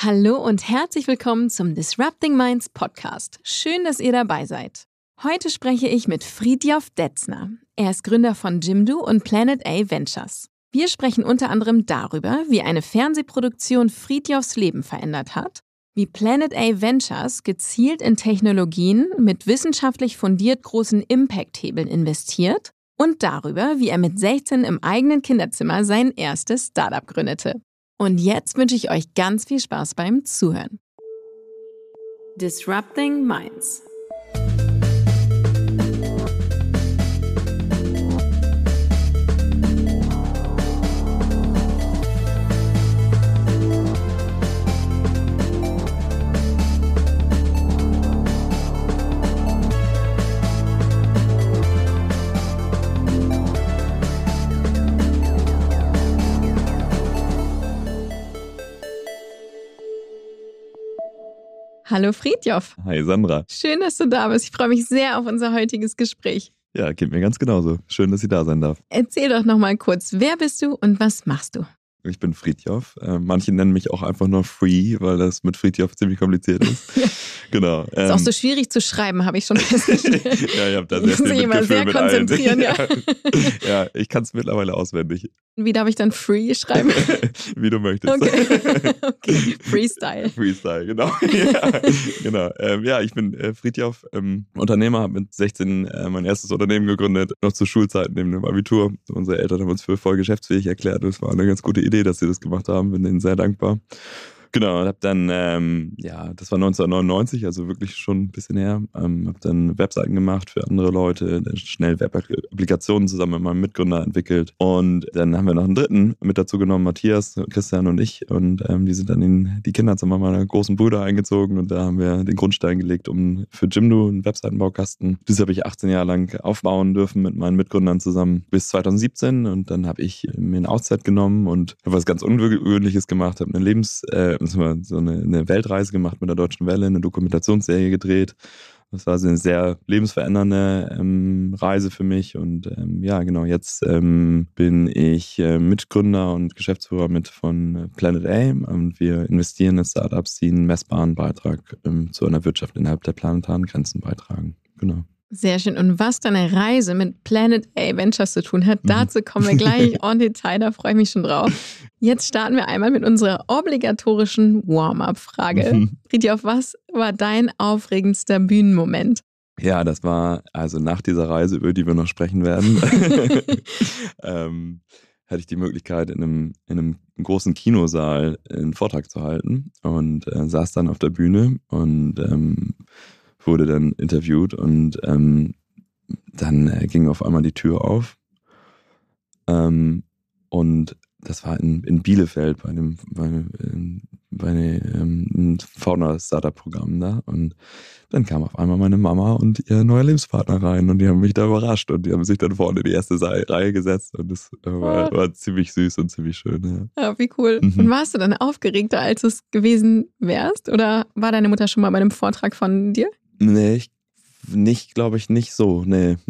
Hallo und herzlich willkommen zum Disrupting Minds Podcast. Schön, dass ihr dabei seid. Heute spreche ich mit Friedjof Detzner. Er ist Gründer von Jimdo und Planet A Ventures. Wir sprechen unter anderem darüber, wie eine Fernsehproduktion Friedjofs Leben verändert hat, wie Planet A Ventures gezielt in Technologien mit wissenschaftlich fundiert großen Impact-Hebeln investiert und darüber, wie er mit 16 im eigenen Kinderzimmer sein erstes Startup gründete. Und jetzt wünsche ich euch ganz viel Spaß beim Zuhören. Disrupting Minds Hallo Friedjof. Hi Sandra. Schön, dass du da bist. Ich freue mich sehr auf unser heutiges Gespräch. Ja, geht mir ganz genauso. Schön, dass ich da sein darf. Erzähl doch noch mal kurz, wer bist du und was machst du? Ich bin Friedjof. Äh, manche nennen mich auch einfach nur Free, weil das mit Friedjof ziemlich kompliziert ist. ja. Genau. Ähm, ist auch so ähm, schwierig zu schreiben, habe ich schon festgestellt. ja, ich habe da sehr viel immer sehr konzentrieren. Ja. ja, ich kann es mittlerweile auswendig. Wie darf ich dann Free schreiben? Wie du möchtest. Okay. okay. Freestyle. Freestyle, genau. ja, genau. Ähm, ja, ich bin äh, Friedjof, ähm, Unternehmer, habe mit 16 äh, mein erstes Unternehmen gegründet, noch zur Schulzeit neben dem Abitur. Unsere Eltern haben uns für voll geschäftsfähig erklärt. Das war eine ganz gute Idee, dass sie das gemacht haben. Bin ihnen sehr dankbar. Genau, und habe dann, ähm, ja, das war 1999, also wirklich schon ein bisschen her, ähm, habe dann Webseiten gemacht für andere Leute, schnell Web-Applikationen zusammen mit meinem Mitgründer entwickelt. Und dann haben wir noch einen dritten mit dazu genommen, Matthias, Christian und ich. Und ähm, die sind dann in die Kinderzimmer meiner großen Brüder eingezogen. Und da haben wir den Grundstein gelegt, um für Jimdo einen Webseitenbaukasten. Das habe ich 18 Jahre lang aufbauen dürfen mit meinen Mitgründern zusammen bis 2017 und dann habe ich mir eine Auszeit genommen und habe was ganz Ungewöhnliches gemacht, habe eine Lebens- äh, so eine, eine Weltreise gemacht mit der Deutschen Welle, eine Dokumentationsserie gedreht. Das war so eine sehr lebensverändernde ähm, Reise für mich. Und ähm, ja, genau, jetzt ähm, bin ich äh, Mitgründer und Geschäftsführer mit von Planet A und wir investieren in Startups, die einen messbaren Beitrag ähm, zu einer Wirtschaft innerhalb der planetaren Grenzen beitragen. Genau. Sehr schön. Und was deine Reise mit Planet A Ventures zu tun hat, mhm. dazu kommen wir gleich en Detail. Da freue ich mich schon drauf. Jetzt starten wir einmal mit unserer obligatorischen Warm-up-Frage. Mhm. Ridjof, was war dein aufregendster Bühnenmoment? Ja, das war also nach dieser Reise, über die wir noch sprechen werden, ähm, hatte ich die Möglichkeit, in einem, in einem großen Kinosaal einen Vortrag zu halten und äh, saß dann auf der Bühne und ähm, wurde dann interviewt und ähm, dann äh, ging auf einmal die Tür auf. Ähm, und das war in, in Bielefeld bei einem, bei, ähm, bei einem ähm, Fauna-Startup-Programm da. Und dann kam auf einmal meine Mama und ihr neuer Lebenspartner rein und die haben mich da überrascht und die haben sich dann vorne in die erste Reihe gesetzt und das war, ah. war ziemlich süß und ziemlich schön. Ja, ja wie cool. Mhm. Und warst du dann aufgeregter, als es gewesen wärst? Oder war deine Mutter schon mal bei einem Vortrag von dir? Nee, ich nicht, glaube ich, nicht so. Nee.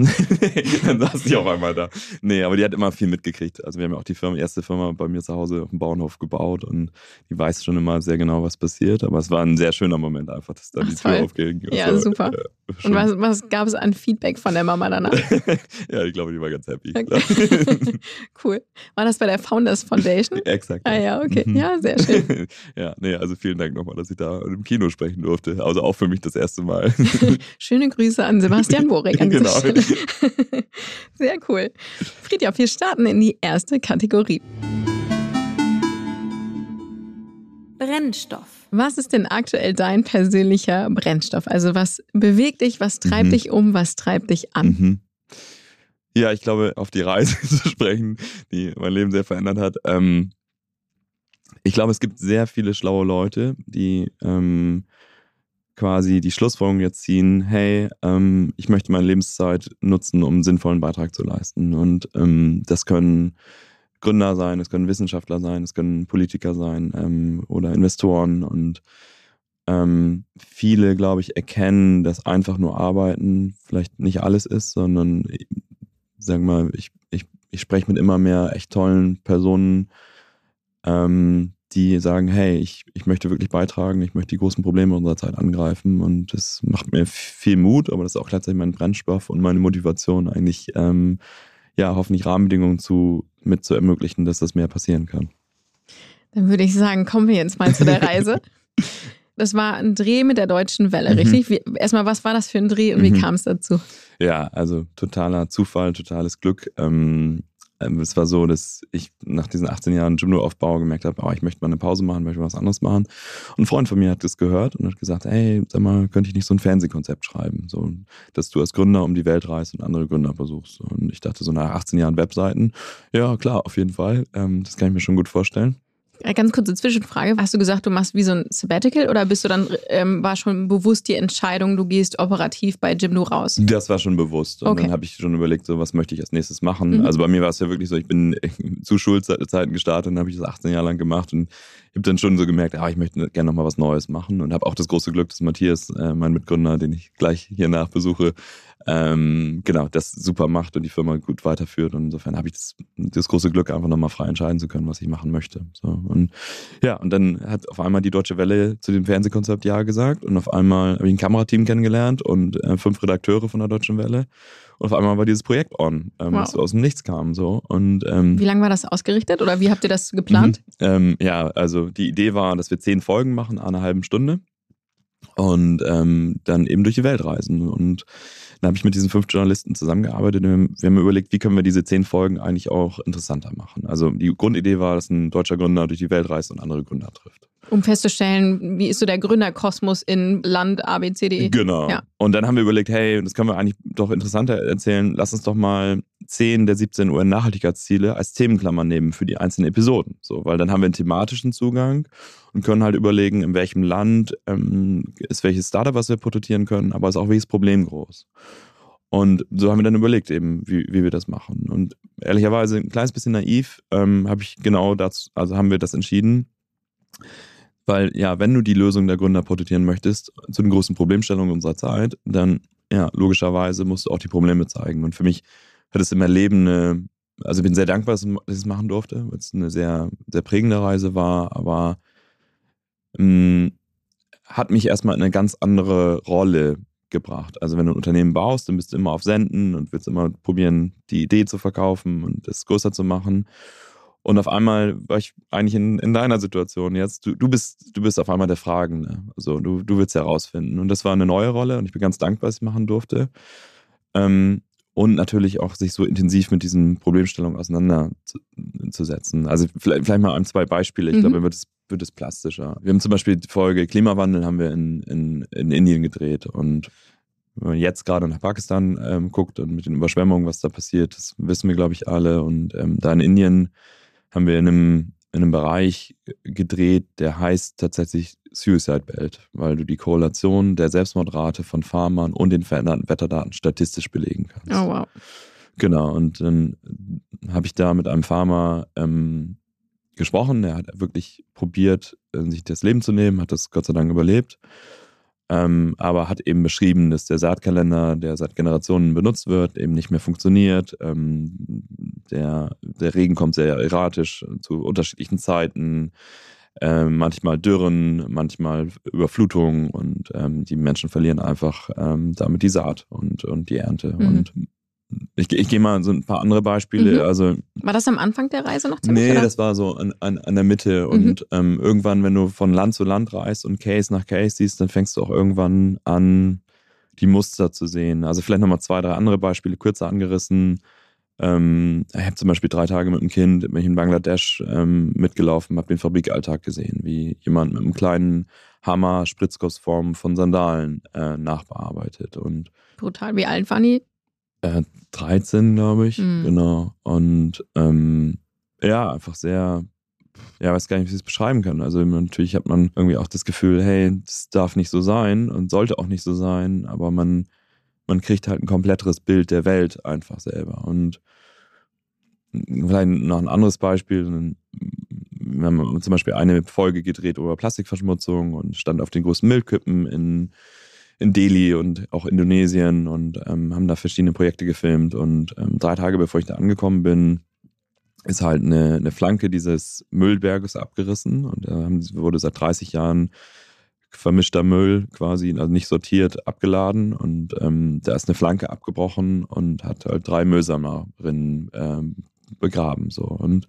dann saß ich auf einmal da. Nee, aber die hat immer viel mitgekriegt. Also wir haben ja auch die Firma, erste Firma bei mir zu Hause auf dem Bauernhof gebaut und die weiß schon immer sehr genau, was passiert. Aber es war ein sehr schöner Moment einfach, dass da Ach, die Tür toll. aufging. Ja, so. super. Ja, und was, was gab es an Feedback von der Mama danach? ja, ich glaube, die war ganz happy. Okay. cool. War das bei der Founders Foundation? Exakt. Ah ja, okay. Mhm. Ja, sehr schön. ja, nee, also vielen Dank nochmal, dass ich da im Kino sprechen durfte. Also auch für mich das erste Mal. Schöne Grüße Grüße an Sebastian Borek an genau. Stelle. Sehr cool. Friedjof, wir starten in die erste Kategorie. Brennstoff. Was ist denn aktuell dein persönlicher Brennstoff? Also was bewegt dich, was treibt mhm. dich um, was treibt dich an? Mhm. Ja, ich glaube, auf die Reise zu sprechen, die mein Leben sehr verändert hat. Ähm, ich glaube, es gibt sehr viele schlaue Leute, die ähm, quasi die Schlussfolgerung jetzt ziehen, hey, ähm, ich möchte meine Lebenszeit nutzen, um einen sinnvollen Beitrag zu leisten. Und ähm, das können Gründer sein, es können Wissenschaftler sein, es können Politiker sein ähm, oder Investoren. Und ähm, viele, glaube ich, erkennen, dass einfach nur Arbeiten vielleicht nicht alles ist, sondern, sag mal, ich, ich, ich spreche mit immer mehr echt tollen Personen, ähm, die sagen, hey, ich, ich möchte wirklich beitragen, ich möchte die großen Probleme unserer Zeit angreifen und das macht mir viel Mut, aber das ist auch gleichzeitig mein Brennstoff und meine Motivation eigentlich, ähm, ja, hoffentlich Rahmenbedingungen zu, mit zu ermöglichen, dass das mehr passieren kann. Dann würde ich sagen, kommen wir jetzt mal zu der Reise. Das war ein Dreh mit der Deutschen Welle, mhm. richtig? Wie, erstmal, was war das für ein Dreh und wie mhm. kam es dazu? Ja, also totaler Zufall, totales Glück. Ähm, es war so, dass ich nach diesen 18 Jahren Judo-Aufbau gemerkt habe, oh, ich möchte mal eine Pause machen, möchte was anderes machen. Und ein Freund von mir hat das gehört und hat gesagt, hey, sag mal, könnte ich nicht so ein Fernsehkonzept schreiben, so, dass du als Gründer um die Welt reist und andere Gründer besuchst. Und ich dachte so nach 18 Jahren Webseiten, ja klar, auf jeden Fall, ähm, das kann ich mir schon gut vorstellen. Äh, ganz kurze Zwischenfrage. Hast du gesagt, du machst wie so ein Sabbatical oder bist du dann, ähm, war schon bewusst die Entscheidung, du gehst operativ bei Jimdo raus? Das war schon bewusst. Und okay. dann habe ich schon überlegt, so was möchte ich als nächstes machen. Mhm. Also bei mir war es ja wirklich so, ich bin zu Schulzeiten gestartet und habe ich das 18 Jahre lang gemacht und habe dann schon so gemerkt, ah, ich möchte gerne nochmal was Neues machen und habe auch das große Glück, dass Matthias, äh, mein Mitgründer, den ich gleich hier nachbesuche, ähm, genau, das super macht und die Firma gut weiterführt. Und insofern habe ich das, das große Glück, einfach nochmal frei entscheiden zu können, was ich machen möchte. So, und ja, und dann hat auf einmal die Deutsche Welle zu dem Fernsehkonzept Ja gesagt und auf einmal habe ich ein Kamerateam kennengelernt und äh, fünf Redakteure von der Deutschen Welle. Und auf einmal war dieses Projekt on, ähm, wow. das aus dem Nichts kam. So. Und, ähm, wie lange war das ausgerichtet oder wie habt ihr das geplant? Mhm, ähm, ja, also die Idee war, dass wir zehn Folgen machen, eine halbe Stunde und ähm, dann eben durch die Welt reisen. Und dann habe ich mit diesen fünf Journalisten zusammengearbeitet und wir haben überlegt, wie können wir diese zehn Folgen eigentlich auch interessanter machen. Also die Grundidee war, dass ein deutscher Gründer durch die Welt reist und andere Gründer trifft. Um festzustellen, wie ist so der Gründerkosmos in Land ABCDE? Genau. Ja. Und dann haben wir überlegt, hey, das können wir eigentlich doch interessanter erzählen. Lass uns doch mal 10 der 17 UN-Nachhaltigkeitsziele als Themenklammer nehmen für die einzelnen Episoden. So, weil dann haben wir einen thematischen Zugang und können halt überlegen, in welchem Land ähm, ist welches Startup, was wir porträtieren können, aber ist auch welches Problem groß. Und so haben wir dann überlegt, eben, wie, wie wir das machen. Und ehrlicherweise ein kleines bisschen naiv ähm, habe ich genau dazu, also haben wir das entschieden, weil ja, wenn du die Lösung der Gründer porträtieren möchtest zu den großen Problemstellungen unserer Zeit, dann ja, logischerweise musst du auch die Probleme zeigen. Und für mich hat es im Erleben eine, also ich bin sehr dankbar, dass ich es machen durfte, weil es eine sehr, sehr prägende Reise war, aber mh, mm, hat mich erstmal in eine ganz andere Rolle gebracht. Also wenn du ein Unternehmen baust, dann bist du immer auf Senden und willst immer probieren, die Idee zu verkaufen und es größer zu machen. Und auf einmal war ich eigentlich in, in deiner Situation jetzt. Du, du, bist, du bist auf einmal der Fragende. Also du, du willst herausfinden. Und das war eine neue Rolle und ich bin ganz dankbar, dass ich machen durfte. Ähm, und natürlich auch sich so intensiv mit diesen Problemstellungen auseinanderzusetzen. Also vielleicht, vielleicht mal ein, zwei Beispiele. Ich mhm. glaube, wird es, wird es plastischer. Wir haben zum Beispiel die Folge Klimawandel haben wir in, in, in Indien gedreht und wenn man jetzt gerade nach Pakistan ähm, guckt und mit den Überschwemmungen, was da passiert, das wissen wir, glaube ich, alle. Und ähm, da in Indien haben wir in einem, in einem Bereich gedreht, der heißt tatsächlich Suicide Belt, weil du die Korrelation der Selbstmordrate von Farmern und den veränderten Wetterdaten statistisch belegen kannst. Oh, wow. Genau, und dann habe ich da mit einem Farmer ähm, gesprochen. Der hat wirklich probiert, äh, sich das Leben zu nehmen, hat das Gott sei Dank überlebt ähm, aber hat eben beschrieben, dass der Saatkalender, der seit Generationen benutzt wird, eben nicht mehr funktioniert. Ähm, der, der Regen kommt sehr erratisch zu unterschiedlichen Zeiten. Ähm, manchmal Dürren, manchmal Überflutungen und ähm, die Menschen verlieren einfach ähm, damit die Saat und, und die Ernte. Mhm. Und ich, ich gehe mal so ein paar andere Beispiele. Mhm. Also, war das am Anfang der Reise noch ziemlich? Nee, oder? das war so an, an, an der Mitte. Mhm. Und ähm, irgendwann, wenn du von Land zu Land reist und Case nach Case siehst, dann fängst du auch irgendwann an, die Muster zu sehen. Also vielleicht nochmal zwei, drei andere Beispiele kürzer angerissen. Ähm, ich habe zum Beispiel drei Tage mit einem Kind, bin ich in Bangladesch ähm, mitgelaufen, habe den Fabrikalltag gesehen, wie jemand mit einem kleinen Hammer Spritzgussform von Sandalen äh, nachbearbeitet. Und Brutal. Wie alt waren die? Äh, 13, glaube ich, mhm. genau. Und ähm, ja, einfach sehr, ja, weiß gar nicht, wie ich es beschreiben kann. Also natürlich hat man irgendwie auch das Gefühl, hey, das darf nicht so sein und sollte auch nicht so sein, aber man, man kriegt halt ein kompletteres Bild der Welt einfach selber. Und vielleicht noch ein anderes Beispiel, wir haben zum Beispiel eine Folge gedreht über Plastikverschmutzung und stand auf den großen Müllkippen in in Delhi und auch Indonesien und ähm, haben da verschiedene Projekte gefilmt. Und ähm, drei Tage bevor ich da angekommen bin, ist halt eine, eine Flanke dieses Müllberges abgerissen und da wurde seit 30 Jahren vermischter Müll quasi, also nicht sortiert, abgeladen und ähm, da ist eine Flanke abgebrochen und hat halt drei Müllsammlerinnen ähm, begraben. So. Und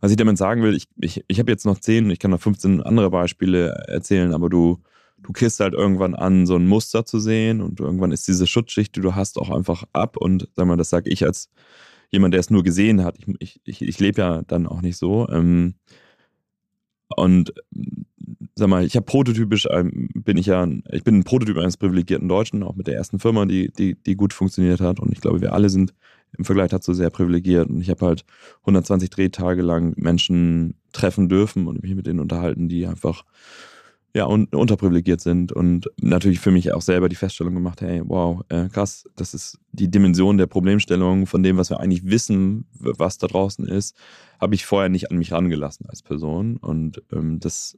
was ich damit sagen will, ich, ich, ich habe jetzt noch zehn, ich kann noch 15 andere Beispiele erzählen, aber du, du kriegst halt irgendwann an, so ein Muster zu sehen und irgendwann ist diese Schutzschicht, die du hast, auch einfach ab und sag mal, das sage ich als jemand, der es nur gesehen hat. Ich, ich, ich, lebe ja dann auch nicht so. Ähm, und sag mal, ich habe prototypisch, bin ich ja, ich bin ein Prototyp eines privilegierten Deutschen, auch mit der ersten Firma, die, die, die gut funktioniert hat. Und ich glaube, wir alle sind im Vergleich dazu sehr privilegiert. Und ich habe halt 120 Drehtage lang Menschen treffen dürfen und mich mit denen unterhalten, die einfach ja, und unterprivilegiert sind und natürlich für mich auch selber die Feststellung gemacht, hey, wow, äh, krass, das ist die Dimension der Problemstellung von dem, was wir eigentlich wissen, was da draußen ist, habe ich vorher nicht an mich rangelassen als Person und ähm, das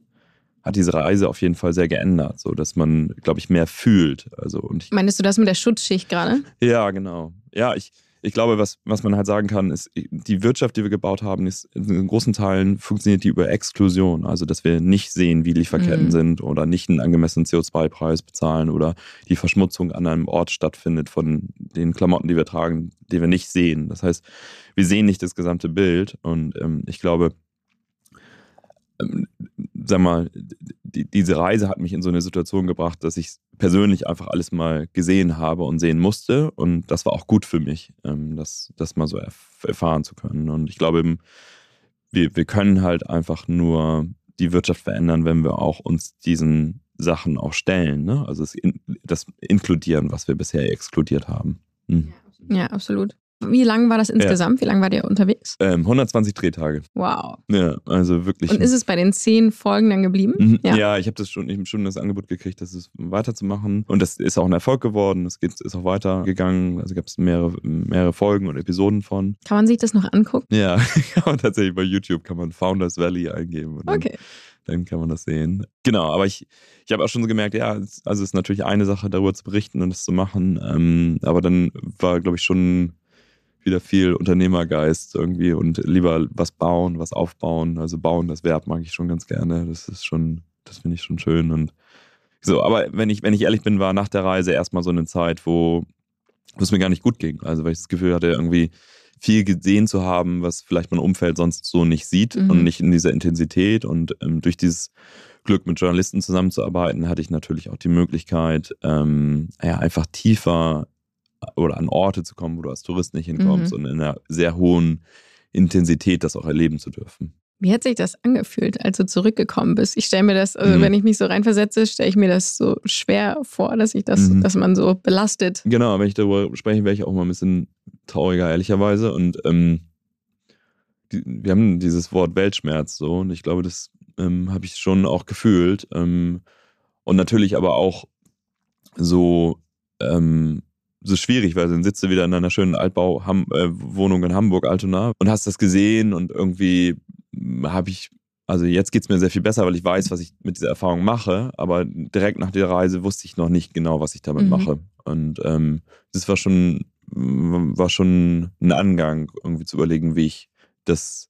hat diese Reise auf jeden Fall sehr geändert, so dass man, glaube ich, mehr fühlt. Also und ich, Meinst du das mit der Schutzschicht gerade? Ja, genau. Ja, ich ich glaube, was, was man halt sagen kann, ist, die Wirtschaft, die wir gebaut haben, ist in großen Teilen funktioniert die über Exklusion. Also, dass wir nicht sehen, wie Lieferketten mhm. sind oder nicht einen angemessenen CO2-Preis bezahlen oder die Verschmutzung an einem Ort stattfindet von den Klamotten, die wir tragen, die wir nicht sehen. Das heißt, wir sehen nicht das gesamte Bild und ähm, ich glaube, ähm, sag mal, die, diese Reise hat mich in so eine Situation gebracht, dass ich persönlich einfach alles mal gesehen habe und sehen musste. Und das war auch gut für mich, ähm, das, das mal so erf erfahren zu können. Und ich glaube, wir, wir können halt einfach nur die Wirtschaft verändern, wenn wir auch uns diesen Sachen auch stellen. Ne? Also das, das inkludieren, was wir bisher exkludiert haben. Mhm. Ja, absolut. Wie lang war das insgesamt? Ja. Wie lange war ihr unterwegs? Ähm, 120 Drehtage. Wow. Ja, also wirklich. Und ist es bei den zehn Folgen dann geblieben? Mhm. Ja. ja, ich habe das schon, ich hab schon das Angebot gekriegt, das ist weiterzumachen. Und das ist auch ein Erfolg geworden. Es ist auch weitergegangen. Also gab es mehrere, mehrere Folgen und Episoden von. Kann man sich das noch angucken? Ja, kann man tatsächlich bei YouTube kann man Founders Valley eingeben. okay dann kann man das sehen. Genau, aber ich, ich habe auch schon so gemerkt, ja, also es ist natürlich eine Sache, darüber zu berichten und das zu machen. Ähm, aber dann war, glaube ich, schon wieder viel Unternehmergeist irgendwie und lieber was bauen, was aufbauen. Also bauen, das Verb mag ich schon ganz gerne. Das ist schon, das finde ich schon schön. Und so, aber wenn ich, wenn ich ehrlich bin, war nach der Reise erstmal so eine Zeit, wo, wo es mir gar nicht gut ging. Also weil ich das Gefühl hatte, irgendwie viel gesehen zu haben, was vielleicht mein Umfeld sonst so nicht sieht mhm. und nicht in dieser Intensität. Und ähm, durch dieses Glück mit Journalisten zusammenzuarbeiten, hatte ich natürlich auch die Möglichkeit, ähm, ja, einfach tiefer oder an Orte zu kommen, wo du als Tourist nicht hinkommst mhm. und in einer sehr hohen Intensität das auch erleben zu dürfen. Wie hat sich das angefühlt, als du zurückgekommen bist? Ich stelle mir das, also mhm. wenn ich mich so reinversetze, stelle ich mir das so schwer vor, dass ich das, mhm. dass man so belastet. Genau, wenn ich darüber spreche, wäre ich auch mal ein bisschen trauriger, ehrlicherweise. Und ähm, die, wir haben dieses Wort Weltschmerz so, und ich glaube, das ähm, habe ich schon auch gefühlt. Ähm, und natürlich aber auch so ähm, so schwierig, weil dann sitzt du wieder in einer schönen Altbauwohnung äh, in Hamburg, Altona, und hast das gesehen und irgendwie habe ich, also jetzt geht es mir sehr viel besser, weil ich weiß, was ich mit dieser Erfahrung mache, aber direkt nach der Reise wusste ich noch nicht genau, was ich damit mhm. mache. Und ähm, das war schon, war schon ein Angang, irgendwie zu überlegen, wie ich das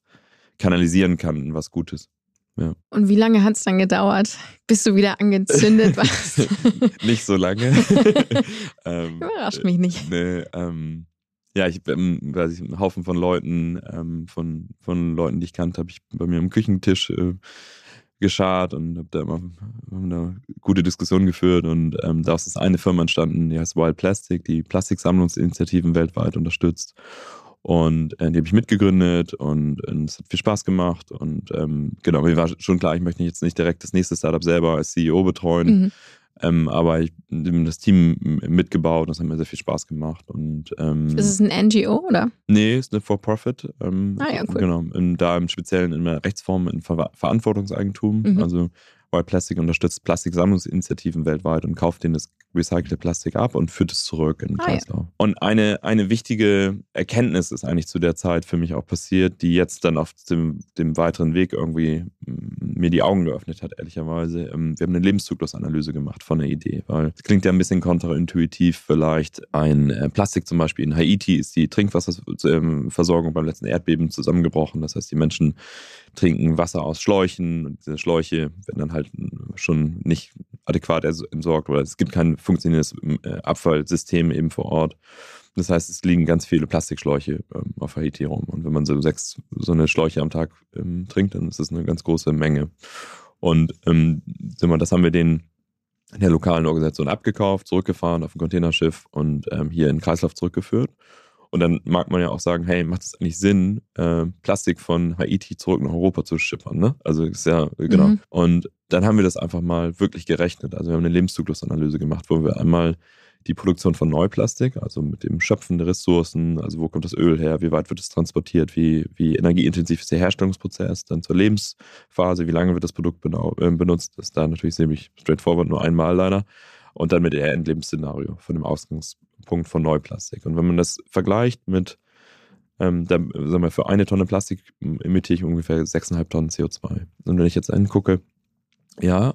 kanalisieren kann in was Gutes. Ja. Und wie lange hat es dann gedauert, bis du wieder angezündet warst? nicht so lange. ähm, Überrascht mich nicht. Nee, ähm, ja, ich ähm, weiß ich, einen Haufen von Leuten, ähm, von, von Leuten, die ich kannte, habe ich bei mir am Küchentisch äh, geschart und habe da immer eine gute Diskussion geführt. Und ähm, daraus ist eine Firma entstanden, die heißt Wild Plastic, die Plastiksammlungsinitiativen weltweit unterstützt. Und äh, die habe ich mitgegründet und äh, es hat viel Spaß gemacht. Und ähm, genau, mir war schon klar, ich möchte jetzt nicht direkt das nächste Startup selber als CEO betreuen. Mhm. Ähm, aber ich habe das Team mitgebaut, das hat mir sehr viel Spaß gemacht. Und, ähm, ist es ein NGO oder? Nee, es ist eine For-Profit. Ähm, ah ja, cool. Genau, in, da im Speziellen in der Rechtsform in Ver Verantwortungseigentum. Mhm. Also White Plastic unterstützt Plastiksammlungsinitiativen weltweit und kauft denen das recycelte Plastik ab und führt es zurück in den Ah, Kreislauf. Ja. Und eine, eine wichtige Erkenntnis ist eigentlich zu der Zeit für mich auch passiert, die jetzt dann auf dem, dem weiteren Weg irgendwie mir die Augen geöffnet hat, ehrlicherweise. Ähm, wir haben eine Lebenszyklusanalyse gemacht von der Idee, weil es klingt ja ein bisschen kontraintuitiv vielleicht. Ein äh, Plastik zum Beispiel in Haiti ist die Trinkwasserversorgung beim letzten Erdbeben zusammengebrochen. Das heißt, die Menschen trinken Wasser aus Schläuchen und diese Schläuche werden dann halt schon nicht adäquat entsorgt oder es gibt kein funktionierendes äh, Abfallsystem eben vor Ort. Das heißt, es liegen ganz viele Plastikschläuche ähm, auf Haiti rum. Und wenn man so sechs so eine Schläuche am Tag ähm, trinkt, dann ist das eine ganz große Menge. Und ähm, das haben wir den der lokalen Organisation abgekauft, zurückgefahren auf ein Containerschiff und ähm, hier in den Kreislauf zurückgeführt. Und dann mag man ja auch sagen, hey, macht es eigentlich Sinn, äh, Plastik von Haiti zurück nach Europa zu schippern, ne? Also ist ja, genau. Mhm. Und dann haben wir das einfach mal wirklich gerechnet. Also wir haben eine Lebenszyklusanalyse gemacht, wo wir einmal die Produktion von Neuplastik, also mit dem Schöpfen der Ressourcen, also wo kommt das Öl her, wie weit wird es transportiert, wie, wie energieintensiv ist der Herstellungsprozess, dann zur Lebensphase, wie lange wird das Produkt äh, benutzt, das ist da natürlich ziemlich straightforward, nur einmal leider. Und dann mit der Endlebensszenario von dem Ausgangspunkt von Neuplastik. Und wenn man das vergleicht mit, ähm, da, sagen wir, für eine Tonne Plastik emitiere ich ungefähr 6,5 Tonnen CO2. Und wenn ich jetzt angucke, ja,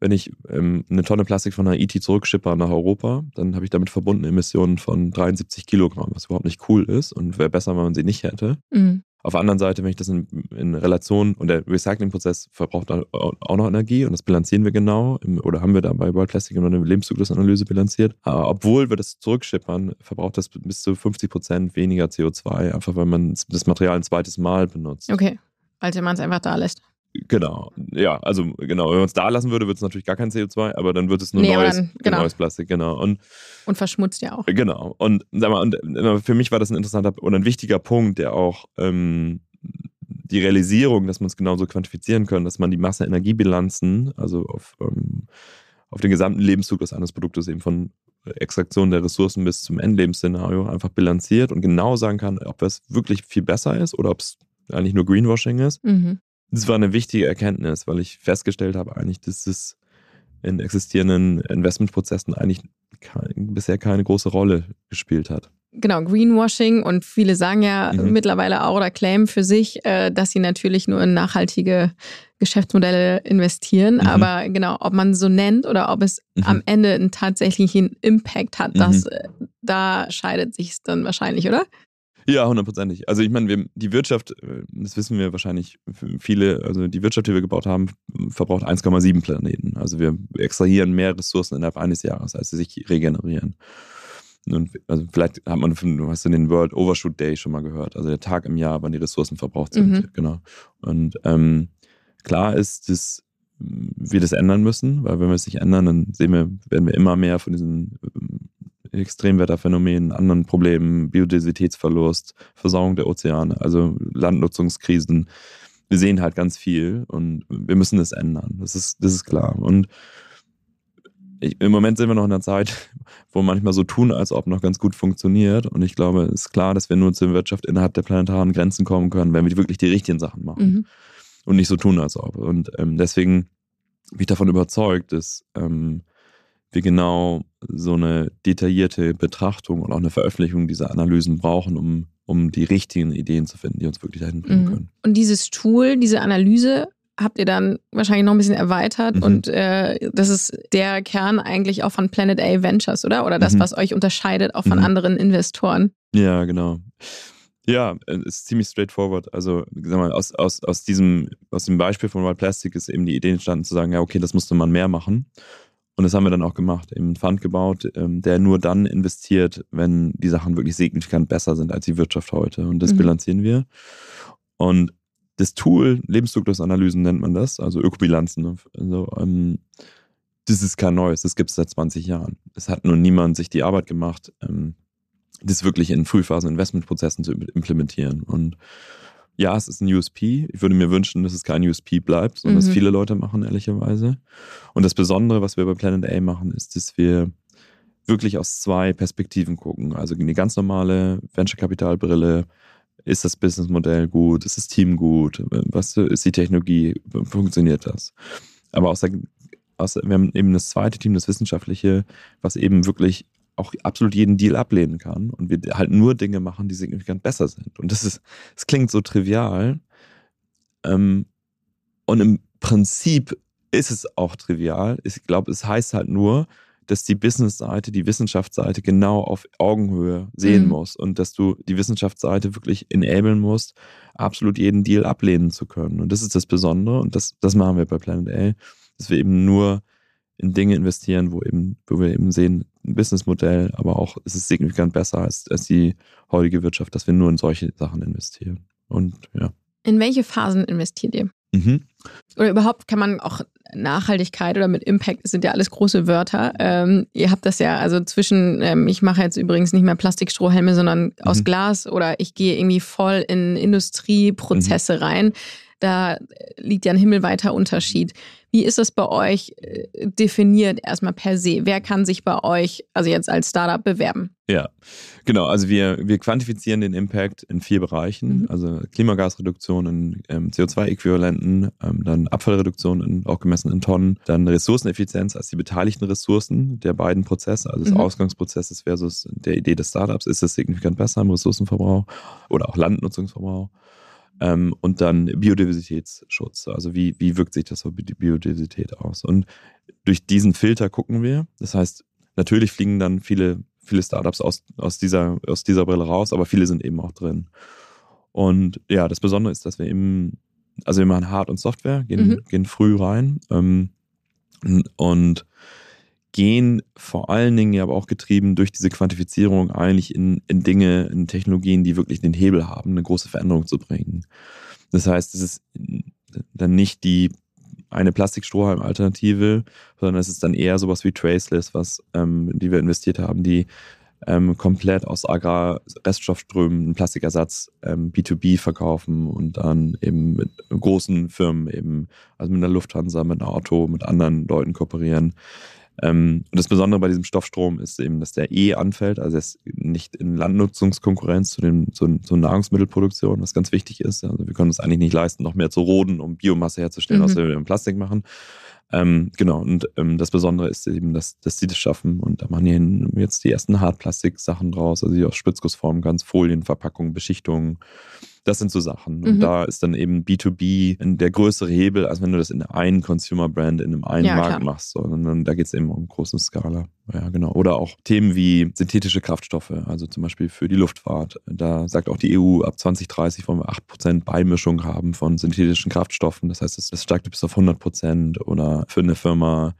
wenn ich ähm, eine Tonne Plastik von Haiti zurückschipper nach Europa, dann habe ich damit verbundene Emissionen von 73 Kilogramm, was überhaupt nicht cool ist und wäre besser, wenn man sie nicht hätte. Mhm. Auf der anderen Seite, wenn ich das in, in Relation und der Recyclingprozess verbraucht auch noch Energie und das bilanzieren wir genau oder haben wir da bei World Plastic eine Lebenszyklusanalyse bilanziert. Aber obwohl wir das zurückschippern, verbraucht das bis zu 50 Prozent weniger CO2, einfach weil man das Material ein zweites Mal benutzt. Okay, wenn man es einfach da lässt. Genau, ja, also genau, wenn man es da lassen würde, wird es natürlich gar kein CO2, aber dann wird es nur nee, neues, dann, genau. neues Plastik, genau. Und, und verschmutzt ja auch. Genau. Und sag mal, und für mich war das ein interessanter und ein wichtiger Punkt, der auch ähm, die Realisierung, dass man es genauso quantifizieren kann, dass man die Masse-Energiebilanzen, also auf, ähm, auf den gesamten Lebenszyklus eines Produktes eben von Extraktion der Ressourcen bis zum Endlebensszenario einfach bilanziert und genau sagen kann, ob es wirklich viel besser ist oder ob es eigentlich nur Greenwashing ist. Mhm das war eine wichtige Erkenntnis, weil ich festgestellt habe eigentlich, dass es in existierenden Investmentprozessen eigentlich kein, bisher keine große Rolle gespielt hat. Genau, Greenwashing und viele sagen ja mhm. mittlerweile auch oder claimen für sich, äh, dass sie natürlich nur in nachhaltige Geschäftsmodelle investieren. Mhm. Aber genau, ob man so nennt oder ob es mhm. am Ende einen tatsächlichen Impact hat, das, mhm. äh, da scheidet sich es dann wahrscheinlich, oder? Ja, hundertprozentig. Also ich meine, die Wirtschaft, äh, das wissen wir wahrscheinlich viele, also die Wirtschaft, die wir gebaut haben, verbraucht 1,7 Planeten. Also wir extrahieren mehr Ressourcen innerhalb eines Jahres, als sie sich regenerieren. Und also vielleicht hat man, du hast den World Overshoot Day schon mal gehört, also der Tag im Jahr, wann die Ressourcen verbraucht sind. Mhm. Genau. Und ähm, klar ist, dass wir das ändern müssen, weil wenn wir es nicht ändern, dann sehen wir, werden wir immer mehr von diesen Extremwetterphänomenen, anderen Problemen, Biodiversitätsverlust, Versauerung der Ozeane, also Landnutzungskrisen. Wir sehen halt ganz viel und wir müssen das ändern. Das ist, das ist klar. Und ich, im Moment sind wir noch in einer Zeit, wo manchmal so tun, als ob noch ganz gut funktioniert. Und ich glaube, es ist klar, dass wir nur zur Wirtschaft innerhalb der planetaren Grenzen kommen können, wenn wir wirklich die richtigen Sachen machen. Mhm. Und nicht so tun, als ob. Und ähm, deswegen bin ich davon überzeugt, dass ähm, wir genau so eine detaillierte Betrachtung und auch eine Veröffentlichung dieser Analysen brauchen, um, um die richtigen Ideen zu finden, die uns wirklich dahin bringen mhm. können. Und dieses Tool, diese Analyse, habt ihr dann wahrscheinlich noch ein bisschen erweitert mhm. und äh, das ist der Kern eigentlich auch von Planet A Ventures, oder? Oder das, mhm. was euch unterscheidet auch von mhm. anderen Investoren. Ja, genau. Ja, es ist ziemlich straightforward. Also, sag mal, aus, aus, aus, diesem, aus dem Beispiel von Wild Plastic ist eben die Idee entstanden zu sagen, ja, okay, das musste man mehr machen. Und das haben wir dann auch gemacht, eben einen Fund gebaut, ähm, der nur dann investiert, wenn die Sachen wirklich signifikant besser sind als die Wirtschaft heute. Und das mhm. bilanzieren wir. Und das Tool, Lebenszyklusanalysen nennt man das, also Ökobilanzen, ne? also, ähm, das ist kein neues, das gibt es seit 20 Jahren. Es hat nur niemand sich die Arbeit gemacht, ähm, das wirklich in Frühphasen Investmentprozessen zu implementieren. Und ja, es ist ein USP. Ich würde mir wünschen, dass es kein USP bleibt, sondern mhm. dass viele Leute machen, ehrlicherweise. Und das Besondere, was wir bei Planet A machen, ist, dass wir wirklich aus zwei Perspektiven gucken. Also eine ganz normale Venture-Kapital-Brille. Ist das Businessmodell gut? Ist das Team gut? Was ist die Technologie? Funktioniert das? aber außer, außer, wir haben eben das zweite Team, das wissenschaftliche, was eben wirklich auch absolut jeden Deal ablehnen kann und wir halt nur Dinge machen, die signifikant besser sind. Und das ist, es klingt so trivial. Ähm, und im Prinzip ist es auch trivial. Ich glaube, es heißt halt nur, dass die Business-Seite, die Wissenschaftsseite genau auf Augenhöhe sehen mhm. muss und dass du die Wissenschaftsseite wirklich enablen musst, absolut jeden Deal ablehnen zu können. Und das ist das Besondere und das, das machen wir bei Planet A, dass wir eben nur in Dinge investieren, wo eben, wo wir eben sehen, ein Businessmodell, aber auch ist es signifikant besser als, als die heutige Wirtschaft, dass wir nur in solche Sachen investieren. Und ja. In welche Phasen investiert ihr? Mhm. Oder überhaupt kann man auch Nachhaltigkeit oder mit Impact sind ja alles große Wörter. Ähm, ihr habt das ja, also zwischen, ähm, ich mache jetzt übrigens nicht mehr Plastikstrohhelme, sondern mhm. aus Glas oder ich gehe irgendwie voll in Industrieprozesse mhm. rein. Da liegt ja ein himmelweiter Unterschied. Wie ist das bei euch äh, definiert erstmal per se? Wer kann sich bei euch, also jetzt als Startup, bewerben? Ja, genau. Also wir, wir quantifizieren den Impact in vier Bereichen. Mhm. Also Klimagasreduktion in ähm, CO2-Äquivalenten, ähm, dann Abfallreduktion in, auch gemessen in Tonnen, dann Ressourceneffizienz als die beteiligten Ressourcen der beiden Prozesse, also des mhm. Ausgangsprozesses versus der Idee des Startups. Ist es signifikant besser im Ressourcenverbrauch oder auch Landnutzungsverbrauch? Ähm, und dann Biodiversitätsschutz. Also wie, wie wirkt sich das auf die Biodiversität aus? Und durch diesen Filter gucken wir. Das heißt, natürlich fliegen dann viele, viele Startups aus, aus, dieser, aus dieser Brille raus, aber viele sind eben auch drin. Und ja, das Besondere ist, dass wir eben, also wir machen Hard- und Software, gehen, mhm. gehen früh rein. Ähm, und gehen vor allen Dingen aber auch getrieben durch diese Quantifizierung eigentlich in, in Dinge, in Technologien, die wirklich den Hebel haben, eine große Veränderung zu bringen. Das heißt, es ist dann nicht die eine Plastikstrohhalm-Alternative, sondern es ist dann eher sowas wie Traceless, was, ähm, die wir investiert haben, die ähm, komplett aus Agrar-Reststoffströmen einen Plastikersatz ähm, B2B verkaufen und dann eben mit großen Firmen eben, also mit einer Lufthansa, mit einer Auto, mit anderen Leuten kooperieren, und das Besondere bei diesem Stoffstrom ist eben, dass der eh anfällt, also er ist nicht in Landnutzungskonkurrenz zu den zu, zur Nahrungsmittelproduktion, was ganz wichtig ist. Also wir können uns eigentlich nicht leisten, noch mehr zu roden, um Biomasse herzustellen, mhm. was wir mit Plastik machen. Ähm, genau, und ähm, das Besondere ist eben, dass, dass die das schaffen und da machen die jetzt die ersten Hartplastik-Sachen draus, also die aus Spritzgussform, ganz Folienverpackungen, Beschichtungen das sind so Sachen. Und mhm. da ist dann eben B2B der größere Hebel, als wenn du das in einen Consumer-Brand, in einem einen ja, Markt klar. machst. Sondern da geht es eben um große Skala. Ja, genau. Oder auch Themen wie synthetische Kraftstoffe, also zum Beispiel für die Luftfahrt. Da sagt auch die EU, ab 2030 wollen wir 8% Beimischung haben von synthetischen Kraftstoffen. Das heißt, das steigt bis auf 100%. Oder für eine Firma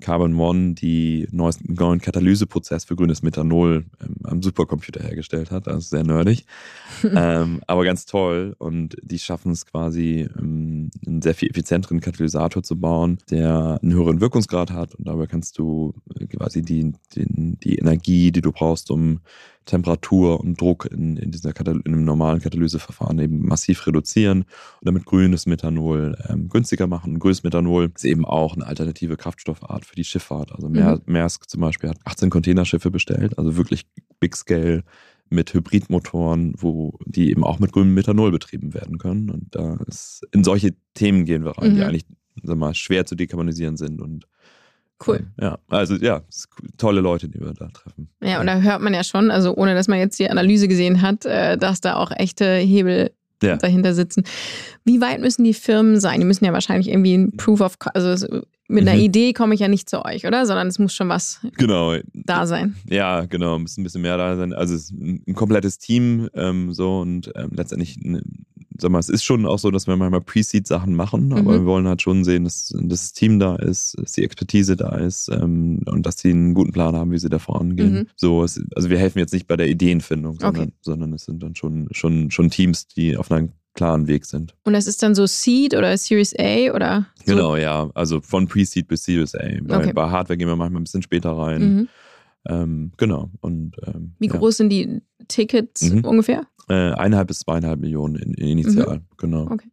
Carbon One die neuesten, neuen Katalyseprozess für grünes Methanol ähm, am Supercomputer hergestellt hat. Also sehr nerdig. ähm, aber ganz toll. Und die schaffen es quasi, ähm, einen sehr viel effizienteren Katalysator zu bauen, der einen höheren Wirkungsgrad hat. Und dabei kannst du äh, quasi die, den, die Energie, die du brauchst, um Temperatur und Druck in, in, dieser in einem normalen Katalyseverfahren eben massiv reduzieren und damit grünes Methanol ähm, günstiger machen. Und grünes Methanol ist eben auch eine alternative Kraftstoffart für die Schifffahrt. Also mhm. Maersk zum Beispiel hat 18 Containerschiffe bestellt, also wirklich Big Scale mit Hybridmotoren, wo die eben auch mit grünem Methanol betrieben werden können. Und da ist, in solche Themen gehen wir rein, mhm. die eigentlich sag mal, schwer zu dekarbonisieren sind und Cool. Ja, also ja, tolle Leute, die wir da treffen. Ja, und da hört man ja schon, also ohne dass man jetzt die Analyse gesehen hat, äh, dass da auch echte Hebel ja. dahinter sitzen. Wie weit müssen die Firmen sein? Die müssen ja wahrscheinlich irgendwie ein Proof of, also mit einer mhm. Idee komme ich ja nicht zu euch, oder? Sondern es muss schon was genau. da sein. Ja, genau, muss ein bisschen mehr da sein. Also es ist ein komplettes Team ähm, so und ähm, letztendlich sag mal, es ist schon auch so, dass wir manchmal Pre-Seed-Sachen machen, aber mhm. wir wollen halt schon sehen, dass, dass, das Team da ist, dass die Expertise da ist ähm, und dass sie einen guten Plan haben, wie sie da vorangehen. Mhm. So, es, also wir helfen jetzt nicht bei der Ideenfindung, sondern, okay. sondern es sind dann schon, schon, schon Teams, die auf einem klaren Weg sind. Und das ist dann so Seed oder Series A oder? So? Genau, ja. Also von Pre-Seed bis Series A. Bei, okay. bei Hardware gehen wir manchmal ein bisschen später rein. Mhm. Ähm, genau. Und, ähm, Wie groß sind die Tickets mhm. ungefähr? Äh, eineinhalb bis zweieinhalb Millionen in, in initial, mhm. genau. Okay.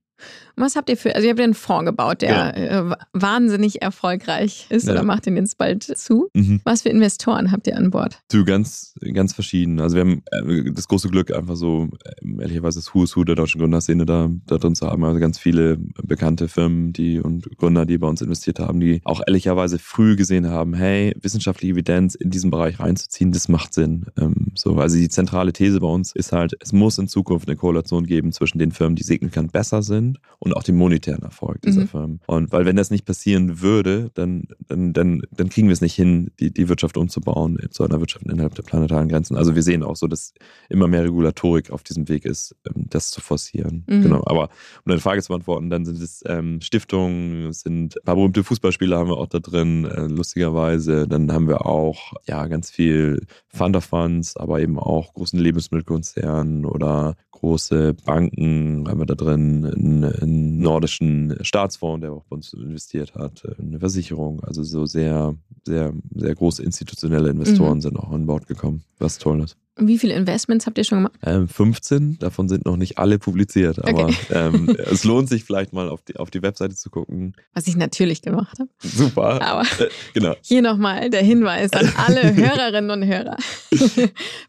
Was habt ihr für, also ihr habt ja einen Fonds gebaut, der ja. äh, wahnsinnig erfolgreich ist ja. oder macht den jetzt bald zu. Mhm. Was für Investoren habt ihr an Bord? Du, ganz, ganz verschieden. Also wir haben äh, das große Glück, einfach so, äh, ehrlicherweise das Who is Who der deutschen Gründerszene da, da drin zu haben. Also ganz viele bekannte Firmen die und Gründer, die bei uns investiert haben, die auch ehrlicherweise früh gesehen haben, hey, wissenschaftliche Evidenz in diesen Bereich reinzuziehen, das macht Sinn. Ähm, so, also die zentrale These bei uns ist halt, es muss in Zukunft eine Korrelation geben zwischen den Firmen, die signifikant besser sind und auch dem monetären Erfolg dieser mhm. Firmen. Und weil wenn das nicht passieren würde, dann, dann, dann, dann kriegen wir es nicht hin, die, die Wirtschaft umzubauen zu einer Wirtschaft innerhalb der planetaren Grenzen. Also wir sehen auch so, dass immer mehr Regulatorik auf diesem Weg ist, ähm, das zu forcieren. Mhm. Genau. Aber um deine Frage zu beantworten, dann sind es ähm, Stiftungen, sind ein paar berühmte Fußballspieler haben wir auch da drin, äh, lustigerweise. Dann haben wir auch ja ganz viel Fund of Funds, aber eben auch großen Lebensmittelkonzernen oder große Banken haben wir da drin, einen, einen nordischen Staatsfonds, der auch bei uns investiert hat, eine Versicherung. Also so sehr, sehr, sehr große institutionelle Investoren mhm. sind auch an Bord gekommen, was toll ist. Wie viele Investments habt ihr schon gemacht? Ähm, 15, davon sind noch nicht alle publiziert, aber okay. ähm, es lohnt sich vielleicht mal auf die, auf die Webseite zu gucken. Was ich natürlich gemacht habe. Super. Aber äh, genau. hier nochmal der Hinweis an alle Hörerinnen und Hörer.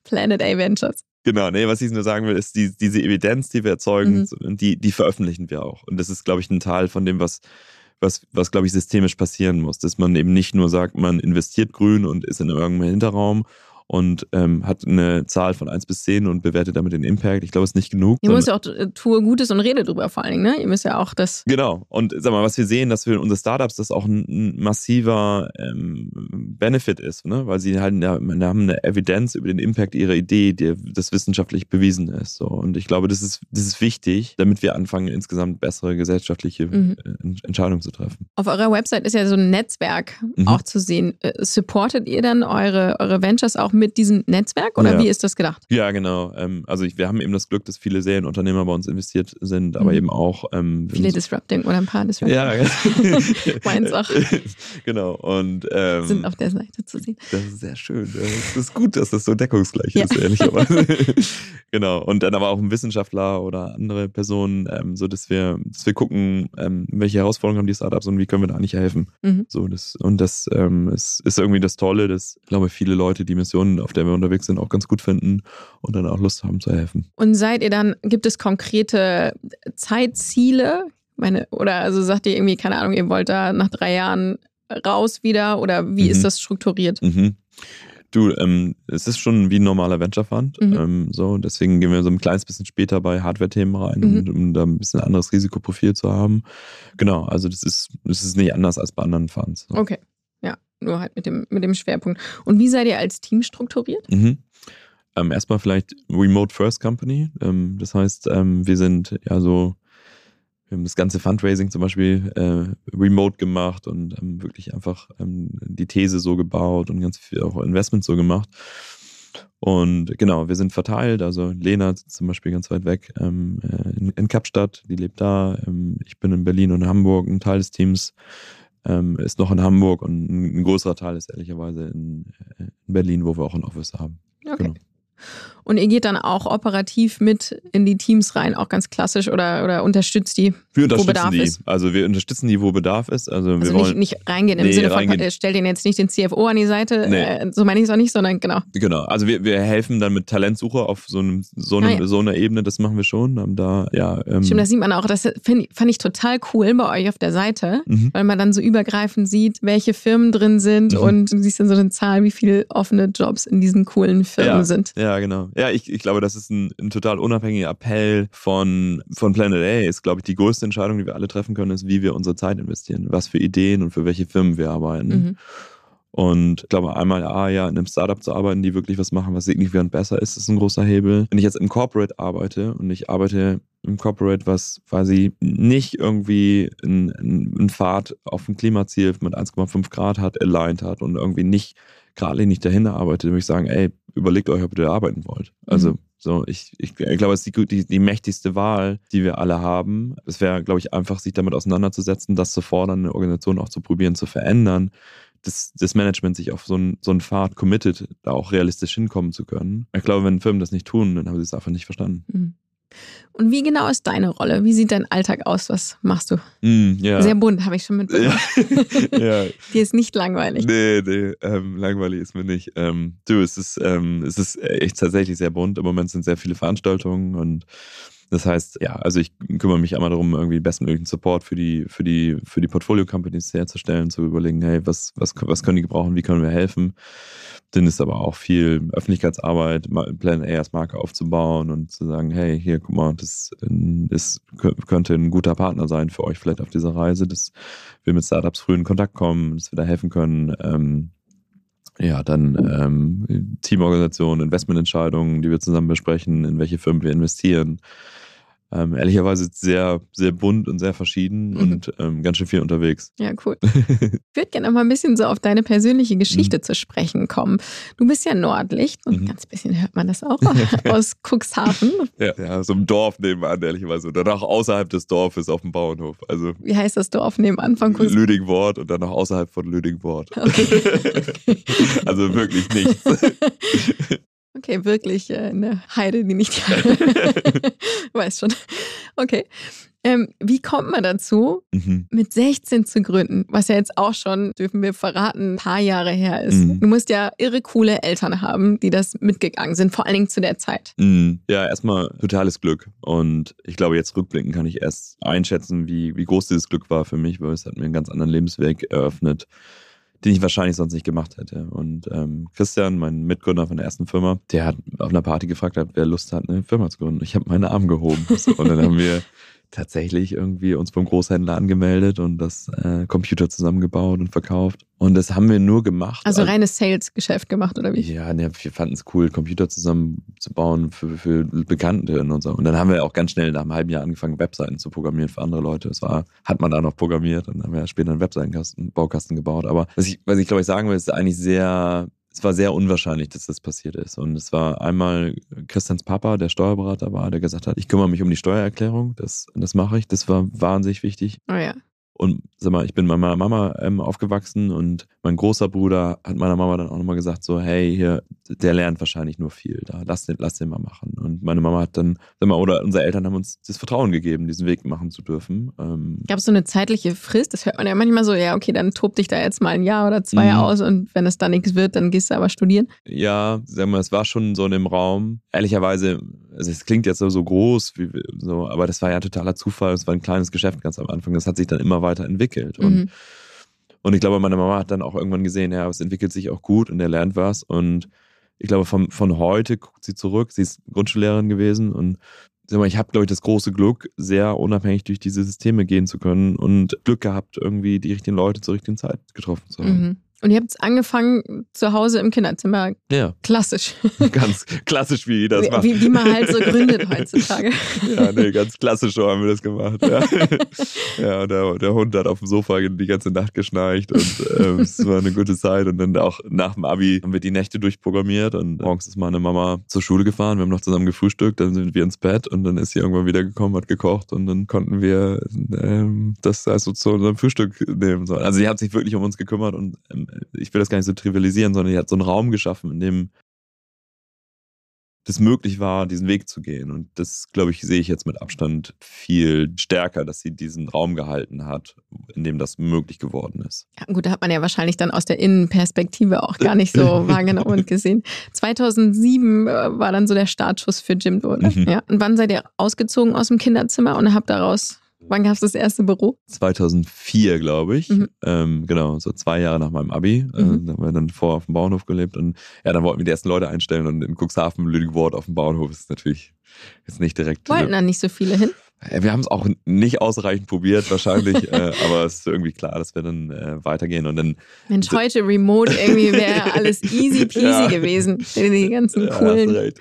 Planet A Ventures. Genau, nee, was ich nur sagen will, ist, die, diese Evidenz, die wir erzeugen, mhm. die, die veröffentlichen wir auch. Und das ist, glaube ich, ein Teil von dem, was, was, was glaube ich, systemisch passieren muss. Dass man eben nicht nur sagt, man investiert grün und ist in irgendeinem Hinterraum und ähm, hat eine Zahl von 1 bis 10 und bewertet damit den Impact. Ich glaube, es ist nicht genug. Ihr müsst ja auch äh, tue Gutes und rede drüber vor allen Dingen, ne? Ihr müsst ja auch das. Genau. Und sag mal, was wir sehen, dass für unsere Startups das auch ein, ein massiver ähm, Benefit ist, ne? Weil sie halt ja, haben eine Evidenz über den Impact ihrer Idee, die das wissenschaftlich bewiesen ist. So. Und ich glaube, das ist, das ist wichtig, damit wir anfangen, insgesamt bessere gesellschaftliche mhm. Äh, Entscheidungen zu treffen. Auf eurer Website ist ja so ein Netzwerk mhm. auch zu sehen. Äh, supportet ihr dann eure, eure Ventures auch mit diesem Netzwerk oder ja. wie ist das gedacht? Ja, genau. Ähm, also ich, wir haben eben das Glück, dass viele Serienunternehmer bei uns investiert sind, aber mhm. eben auch ähm, viele Disrupting oder ein paar Disrupting. Ja, meins auch. genau. Und ähm, sind auf der Seite zu sehen. Das ist sehr schön. Es ist gut, dass das so deckungsgleich ja. ist, ehrlicherweise. genau. Und dann aber auch ein Wissenschaftler oder andere Personen, ähm, so dass wir, dass wir gucken, ähm, welche Herausforderungen haben die Startups und wie können wir da eigentlich helfen. Mhm. So das und das ähm, ist, ist irgendwie das Tolle, dass ich glaube viele Leute die Mission auf der wir unterwegs sind, auch ganz gut finden und dann auch Lust haben zu helfen. Und seid ihr dann, gibt es konkrete Zeitziele? Meine, oder also sagt ihr irgendwie, keine Ahnung, ihr wollt da nach drei Jahren raus wieder oder wie mhm. ist das strukturiert? Mhm. Du, ähm, es ist schon wie ein normaler Venture Fund. Mhm. Ähm, so, deswegen gehen wir so ein kleines bisschen später bei Hardware-Themen rein, mhm. um, um, da ein bisschen anderes Risikoprofil zu haben. Genau, also das ist, das ist nicht anders als bei anderen Funds. So. Okay nur halt mit dem, mit dem Schwerpunkt. Und wie seid ihr als Team strukturiert? Mhm. Ähm, erstmal vielleicht Remote First Company. Ähm, das heißt, ähm, wir sind ja so, wir haben das ganze Fundraising zum Beispiel äh, remote gemacht und ähm, wirklich einfach ähm, die These so gebaut und ganz viel auch Investments so gemacht. Und genau, wir sind verteilt. Also Lena zum Beispiel ganz weit weg ähm, äh, in, in, Kapstadt, die lebt da. Ähm, ich bin in Berlin und Hamburg, ein Teil des Teams ähm, ist noch in Hamburg und ein, größerer Teil ist ehrlicherweise in, äh, in Berlin, wo wir auch ein Office haben. Okay. Genau. Und ihr geht dann auch operativ mit in die Teams rein, auch ganz klassisch oder, oder unterstützt die, wir unterstützen wo Bedarf die. ist? Also wir unterstützen die, wo Bedarf ist. Also, also wir wollen nicht, nicht reingehen im nee, Sinne von, reingehen. Äh, stell den jetzt nicht den CFO an die Seite, nee. äh, so meine ich es auch nicht, sondern genau. Genau, also wir, wir helfen dann mit Talentsuche auf so, einem, so, einem, ah, ja. so einer Ebene, das machen wir schon. Haben da, ja, ähm, Stimmt, das sieht man auch, das find, fand ich total cool bei euch auf der Seite, mhm. weil man dann so übergreifend sieht, welche Firmen drin sind mhm. und du siehst dann so eine Zahl, wie viele offene Jobs in diesen coolen Firmen ja. sind. Ja, genau. Ja, ich, ich glaube, das ist ein, ein total unabhängiger Appell von, von Planet A. Ist, glaube ich, die größte Entscheidung, die wir alle treffen können, ist, wie wir unsere Zeit investieren, was für Ideen und für welche Firmen wir arbeiten. Mhm. Und ich glaube, einmal A, ja, in einem Startup zu arbeiten, die wirklich was machen, was signifikant besser ist, ist ein großer Hebel. Wenn ich jetzt im Corporate arbeite und ich arbeite im Corporate, was quasi nicht irgendwie einen Pfad auf ein Klimaziel mit 1,5 Grad hat, aligned hat und irgendwie nicht geradlinig dahin arbeitet, würde ich sagen, ey, überlegt euch, ob ihr arbeiten wollt. Also mhm. so, ich, ich, ich glaube, es ist die, die, die mächtigste Wahl, die wir alle haben. Es wäre, glaube ich, einfach, sich damit auseinanderzusetzen, das zu fordern, eine Organisation auch zu probieren, zu verändern, dass das Management sich auf so einen, so einen Pfad committet, da auch realistisch hinkommen zu können. Ich glaube, wenn Firmen das nicht tun, dann haben sie es einfach nicht verstanden. Mhm. Und wie genau ist deine Rolle? Wie sieht dein Alltag aus? Was machst du? Mm, ja. Sehr bunt, habe ich schon mitbekommen. ja. Dir ist nicht langweilig. Nee, nee, ähm, langweilig ist mir nicht. Ähm, du, es ist, ähm, es ist echt tatsächlich sehr bunt. Im Moment sind sehr viele Veranstaltungen und das heißt, ja, also ich kümmere mich einmal darum, irgendwie bestmöglichen Support für die, für die, für die Portfolio-Companies herzustellen, zu überlegen, hey, was, was, was können die gebrauchen, wie können wir helfen. Dann ist aber auch viel Öffentlichkeitsarbeit, Plan A als Marke aufzubauen und zu sagen, hey, hier, guck mal, das ist, könnte ein guter Partner sein für euch vielleicht auf dieser Reise, dass wir mit Startups früh in Kontakt kommen, dass wir da helfen können. Ähm, ja, dann ähm, Teamorganisation, Investmententscheidungen, die wir zusammen besprechen, in welche Firmen wir investieren ähm, ehrlicherweise sehr, sehr bunt und sehr verschieden mhm. und ähm, ganz schön viel unterwegs. Ja, cool. ich würde gerne noch mal ein bisschen so auf deine persönliche Geschichte mhm. zu sprechen kommen. Du bist ja Nordlicht und mhm. ganz bisschen hört man das auch aus Cuxhaven. Ja, ja, so ein Dorf nebenan, ehrlicherweise. Und dann auch außerhalb des Dorfes auf dem Bauernhof. Also, Wie heißt das Dorf nebenan von Cuxhaven? Lüdingwort und dann auch außerhalb von Lüdingwort. Okay. also wirklich nichts. Okay, wirklich äh, eine Heide, die nicht. weiß schon. Okay. Ähm, wie kommt man dazu, mhm. mit 16 zu gründen? Was ja jetzt auch schon, dürfen wir verraten, ein paar Jahre her ist. Mhm. Du musst ja irre coole Eltern haben, die das mitgegangen sind, vor allen Dingen zu der Zeit. Mhm. Ja, erstmal totales Glück. Und ich glaube, jetzt rückblickend kann ich erst einschätzen, wie, wie groß dieses Glück war für mich, weil es hat mir einen ganz anderen Lebensweg eröffnet den ich wahrscheinlich sonst nicht gemacht hätte. Und ähm, Christian, mein Mitgründer von der ersten Firma, der hat auf einer Party gefragt, wer Lust hat, eine Firma zu gründen. Ich habe meine Arme gehoben. und dann haben wir tatsächlich irgendwie uns beim Großhändler angemeldet und das äh, Computer zusammengebaut und verkauft. Und das haben wir nur gemacht. Also reines Sales-Geschäft gemacht, oder wie? Ja, ne, wir fanden es cool, Computer zusammenzubauen für, für Bekannte und so. Und dann haben wir auch ganz schnell nach einem halben Jahr angefangen, Webseiten zu programmieren für andere Leute. Das war, hat man da noch programmiert und dann haben wir später einen Webseitenkasten, Baukasten gebaut. Aber was ich, was ich glaube ich sagen will, ist eigentlich sehr es war sehr unwahrscheinlich, dass das passiert ist. Und es war einmal Christians Papa, der Steuerberater war, der gesagt hat, ich kümmere mich um die Steuererklärung, das, das mache ich. Das war wahnsinnig wichtig. Oh ja. Und sag mal, ich bin bei meiner Mama ähm, aufgewachsen und mein großer Bruder hat meiner Mama dann auch nochmal gesagt, so, hey, hier, der lernt wahrscheinlich nur viel. Da, lass den, lass den mal machen. Und meine Mama hat dann, sag mal, oder unsere Eltern haben uns das Vertrauen gegeben, diesen Weg machen zu dürfen. Ähm, Gab es so eine zeitliche Frist? Das hört man ja manchmal so, ja, okay, dann tob dich da jetzt mal ein Jahr oder zwei mhm. aus und wenn es da nichts wird, dann gehst du aber studieren. Ja, sag mal, es war schon so in dem Raum. Ehrlicherweise, also es klingt jetzt so groß, wie, so, aber das war ja totaler Zufall. Es war ein kleines Geschäft ganz am Anfang. Das hat sich dann immer weiterentwickelt. Und, mhm. und ich glaube, meine Mama hat dann auch irgendwann gesehen, ja, es entwickelt sich auch gut und er lernt was. Und ich glaube, von, von heute guckt sie zurück. Sie ist Grundschullehrerin gewesen und sag mal, ich habe, glaube ich, das große Glück, sehr unabhängig durch diese Systeme gehen zu können und Glück gehabt, irgendwie die richtigen Leute zur richtigen Zeit getroffen zu haben. Mhm. Und ihr habt es angefangen zu Hause im Kinderzimmer. Ja. Klassisch. Ganz klassisch, wie das wie, macht. Wie, wie, man halt so gründet heutzutage. Ja, nee, ganz klassisch so haben wir das gemacht. Ja, ja der, der Hund hat auf dem Sofa die ganze Nacht geschnarcht und äh, es war eine gute Zeit. Und dann auch nach dem Abi haben wir die Nächte durchprogrammiert und morgens ist meine Mama zur Schule gefahren. Wir haben noch zusammen gefrühstückt, dann sind wir ins Bett und dann ist sie irgendwann wieder gekommen, hat gekocht und dann konnten wir ähm, das also zu unserem Frühstück nehmen. Also sie hat sich wirklich um uns gekümmert und ähm, ich will das gar nicht so trivialisieren, sondern die hat so einen Raum geschaffen, in dem das möglich war, diesen Weg zu gehen. Und das, glaube ich, sehe ich jetzt mit Abstand viel stärker, dass sie diesen Raum gehalten hat, in dem das möglich geworden ist. Ja, gut, da hat man ja wahrscheinlich dann aus der Innenperspektive auch gar nicht so wahrgenommen und gesehen. 2007 äh, war dann so der Startschuss für Jim Doe. Mhm. Ja, und wann seid ihr ausgezogen aus dem Kinderzimmer und habt daraus Wann gab es das erste Büro? 2004, glaube ich. Mhm. Ähm, genau, so zwei Jahre nach meinem Abi. Äh, mhm. da haben wir dann vor auf dem Bauernhof gelebt. Und ja, dann wollten wir die ersten Leute einstellen. Und in Cuxhaven, Lüdingwort auf dem Bauernhof ist natürlich jetzt nicht direkt. Wollten da nicht so viele hin? Wir haben es auch nicht ausreichend probiert, wahrscheinlich, äh, aber es ist irgendwie klar, dass wir dann äh, weitergehen und dann. Mensch, heute remote irgendwie wäre alles easy peasy ja. gewesen, wenn die ganzen coolen ja,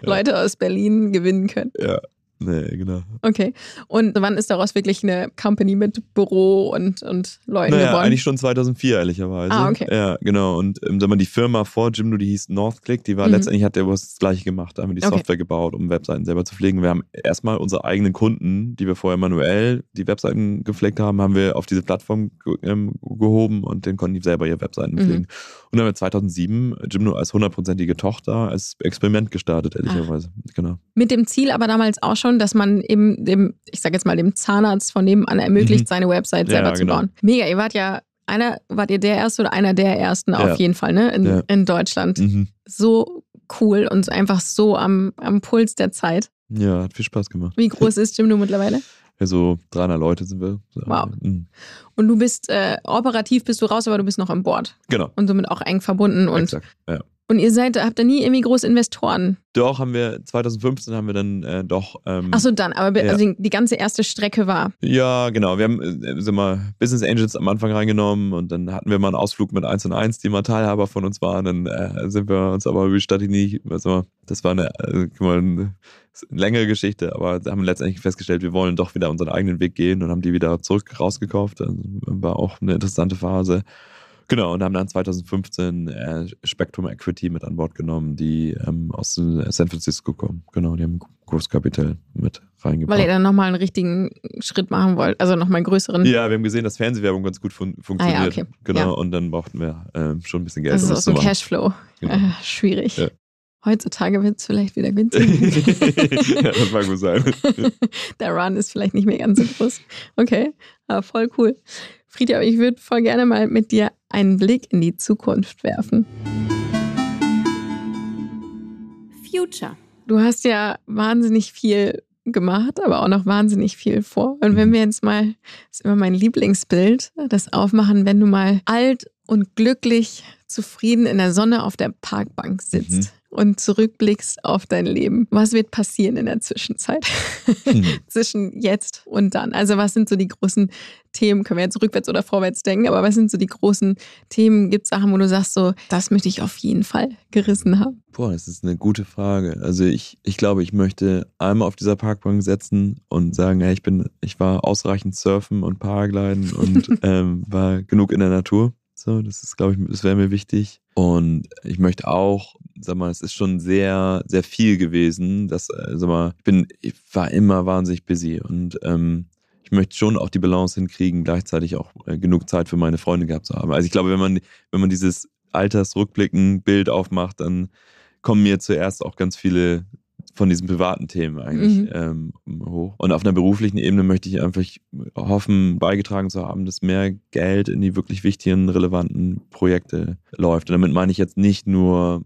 Leute aus Berlin gewinnen können. Ja, Nee, genau. Okay. Und wann ist daraus wirklich eine Company mit Büro und, und Leuten naja, geworden? eigentlich schon 2004, ehrlicherweise. Ah, okay. Ja, genau. Und ähm, sag mal, die Firma vor Jimdo, die hieß Northclick, die war Mhm. letztendlich, hat der was das Gleiche gemacht. Da haben wir die Okay. Software gebaut, um Webseiten selber zu pflegen. Wir haben erstmal unsere eigenen Kunden, die wir vorher manuell die Webseiten gepflegt haben, haben wir auf diese Plattform ge ähm, gehoben und den konnten die selber ihre Webseiten Mhm. pflegen. Und dann haben wir 2007 Jimdo als hundertprozentige Tochter als Experiment gestartet, ehrlicherweise. Genau. Mit dem Ziel aber damals auch schon, dass man eben dem, ich sag jetzt mal, dem Zahnarzt von nebenan ermöglicht, Mhm. seine Website Ja, selber zu genau. bauen. Mega, ihr wart ja einer, wart ihr der Erste oder einer der Ersten Ja. auf jeden Fall, ne? In, Ja. in Deutschland. Mhm. So cool und einfach so am, am Puls der Zeit. Ja, hat viel Spaß gemacht. Wie groß ist Jimdo mittlerweile? Ja, so 300 Leute sind wir. Wow. Mhm. Und du bist äh, operativ bist du raus, aber du bist noch an Bord Genau. und somit auch eng verbunden. Und, Exakt. Ja. Und ihr seid, habt ihr nie irgendwie große Investoren? Doch, haben wir, 2015 haben wir dann äh, doch. Ähm, Achso, dann, aber be- Ja. also die, ganze erste Strecke war. Ja, genau. Wir haben äh, sind mal Business Angels am Anfang reingenommen und dann hatten wir mal einen Ausflug mit 1 und 1, die mal Teilhaber von uns waren. Dann äh, sind wir uns aber über die Stadt nie, also das war eine, guck mal, eine längere Geschichte, aber haben letztendlich festgestellt, wir wollen doch wieder unseren eigenen Weg gehen und haben die wieder zurück rausgekauft. Also, war auch eine interessante Phase. Genau, und haben dann 2015 äh, Spectrum Equity mit an Bord genommen, die ähm, aus äh, San Francisco kommen. Genau, die haben Großkapital mit reingebracht. Weil ihr dann nochmal einen richtigen Schritt machen wollt, also nochmal einen größeren. Ja, wir haben gesehen, dass Fernsehwerbung ganz gut fun funktioniert. Ah ja, okay. Genau, Ja. und dann brauchten wir ähm, schon ein bisschen Geld, das ist ein machen. Cashflow. Genau. Äh, schwierig. Ja. Heutzutage wird es vielleicht wieder günstig. ja, das mag wohl sein. Der Run ist vielleicht nicht mehr ganz so groß. Okay, aber voll cool. Friedja, ich würde voll gerne mal mit dir einen Blick in die Zukunft werfen. Future. Du hast ja wahnsinnig viel gemacht, aber auch noch wahnsinnig viel vor. Und wenn wir jetzt mal, das ist immer mein Lieblingsbild, das aufmachen, wenn du mal alt und glücklich, zufrieden in der Sonne auf der Parkbank sitzt und zurückblickst auf dein Leben. Was wird passieren in der Zwischenzeit? Hm. Zwischen jetzt und dann. Also was sind so die großen Themen? Können wir jetzt rückwärts oder vorwärts denken, aber was sind so die großen Themen? Gibt es Sachen, wo du sagst, so, das möchte ich auf jeden Fall gerissen haben? Boah, das ist eine gute Frage. Also ich, ich glaube, ich möchte einmal auf dieser Parkbank setzen und sagen, hey, ich bin, ich war ausreichend surfen und Paragliden und ähm, war genug in der Natur. So, das ist, glaube ich, das wäre mir wichtig. Und ich möchte auch, sag mal, es ist schon sehr, sehr viel gewesen. Dass, äh, sag mal, ich bin, ich war immer wahnsinnig busy und ähm, ich möchte schon auch die Balance hinkriegen, gleichzeitig auch äh, genug Zeit für meine Freunde gehabt zu haben. Also ich glaube, wenn man, wenn man dieses Altersrückblicken-Bild aufmacht, dann kommen mir zuerst auch ganz viele von diesen privaten Themen eigentlich ähm, hoch. Und auf einer beruflichen Ebene möchte ich einfach hoffen, beigetragen zu haben, dass mehr Geld in die wirklich wichtigen, relevanten Projekte läuft. Und damit meine ich jetzt nicht nur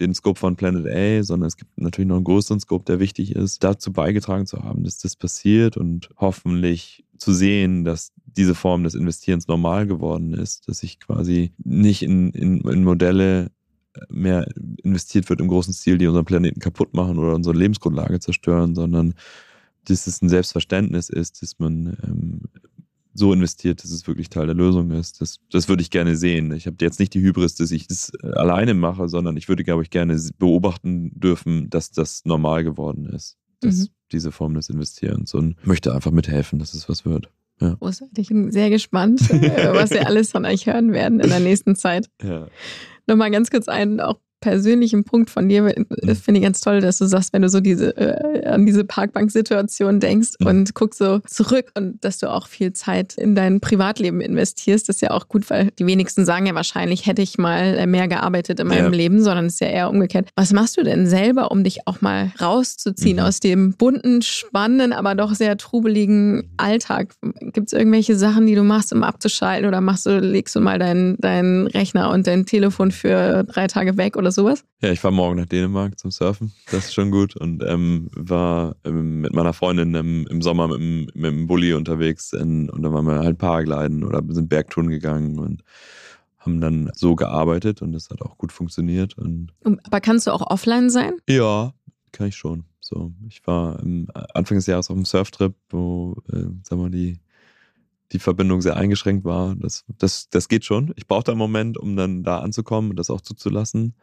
den Scope von Planet A, sondern es gibt natürlich noch einen größeren Scope, der wichtig ist, dazu beigetragen zu haben, dass das passiert und hoffentlich zu sehen, dass diese Form des Investierens normal geworden ist, dass ich quasi nicht in, in, in Modelle mehr investiert wird im großen Stil, die unseren Planeten kaputt machen oder unsere Lebensgrundlage zerstören, sondern dass es ein Selbstverständnis ist, dass man ähm, so investiert, dass es wirklich Teil der Lösung ist. Das, das würde ich gerne sehen. Ich habe jetzt nicht die Hybris, dass ich das äh, alleine mache, sondern ich würde, glaube ich, gerne beobachten dürfen, dass das normal geworden ist, dass Mhm. diese Form des Investierens und möchte einfach mithelfen, dass es was wird. Großartig. Ich bin sehr gespannt, äh, was wir alles von euch hören werden in der nächsten Zeit. Ja. Nochmal ganz kurz einen auch persönlichen Punkt von dir. Mhm. Das finde ich ganz toll, dass du sagst, wenn du so diese, äh, an diese Parkbank-Situation denkst Mhm. und guckst so zurück und dass du auch viel Zeit in dein Privatleben investierst, das ist ja auch gut, weil die wenigsten sagen ja wahrscheinlich, hätte ich mal äh, mehr gearbeitet in meinem Ja. Leben, sondern es ist ja eher umgekehrt. Was machst du denn selber, um dich auch mal rauszuziehen Mhm. aus dem bunten, spannenden, aber doch sehr trubeligen Alltag? Gibt es irgendwelche Sachen, die du machst, um abzuschalten oder machst du, legst du mal deinen deinen Rechner und dein Telefon für drei Tage weg oder sowas? Ja, ich fahre morgen nach Dänemark zum Surfen. Das ist schon gut. Und ähm, war ähm, mit meiner Freundin ähm, im Sommer mit dem, mit dem Bulli unterwegs in, und dann waren wir halt Paragliden oder sind Bergtouren gegangen und haben dann so gearbeitet und das hat auch gut funktioniert. Und Aber kannst du auch offline sein? ja, kann ich schon. So, ich war ähm, Anfang des Jahres auf einem Surftrip, wo, äh, sag mal, die, die Verbindung sehr eingeschränkt war. Das, das, das geht schon. Ich brauchte einen Moment, um dann da anzukommen und das auch zuzulassen.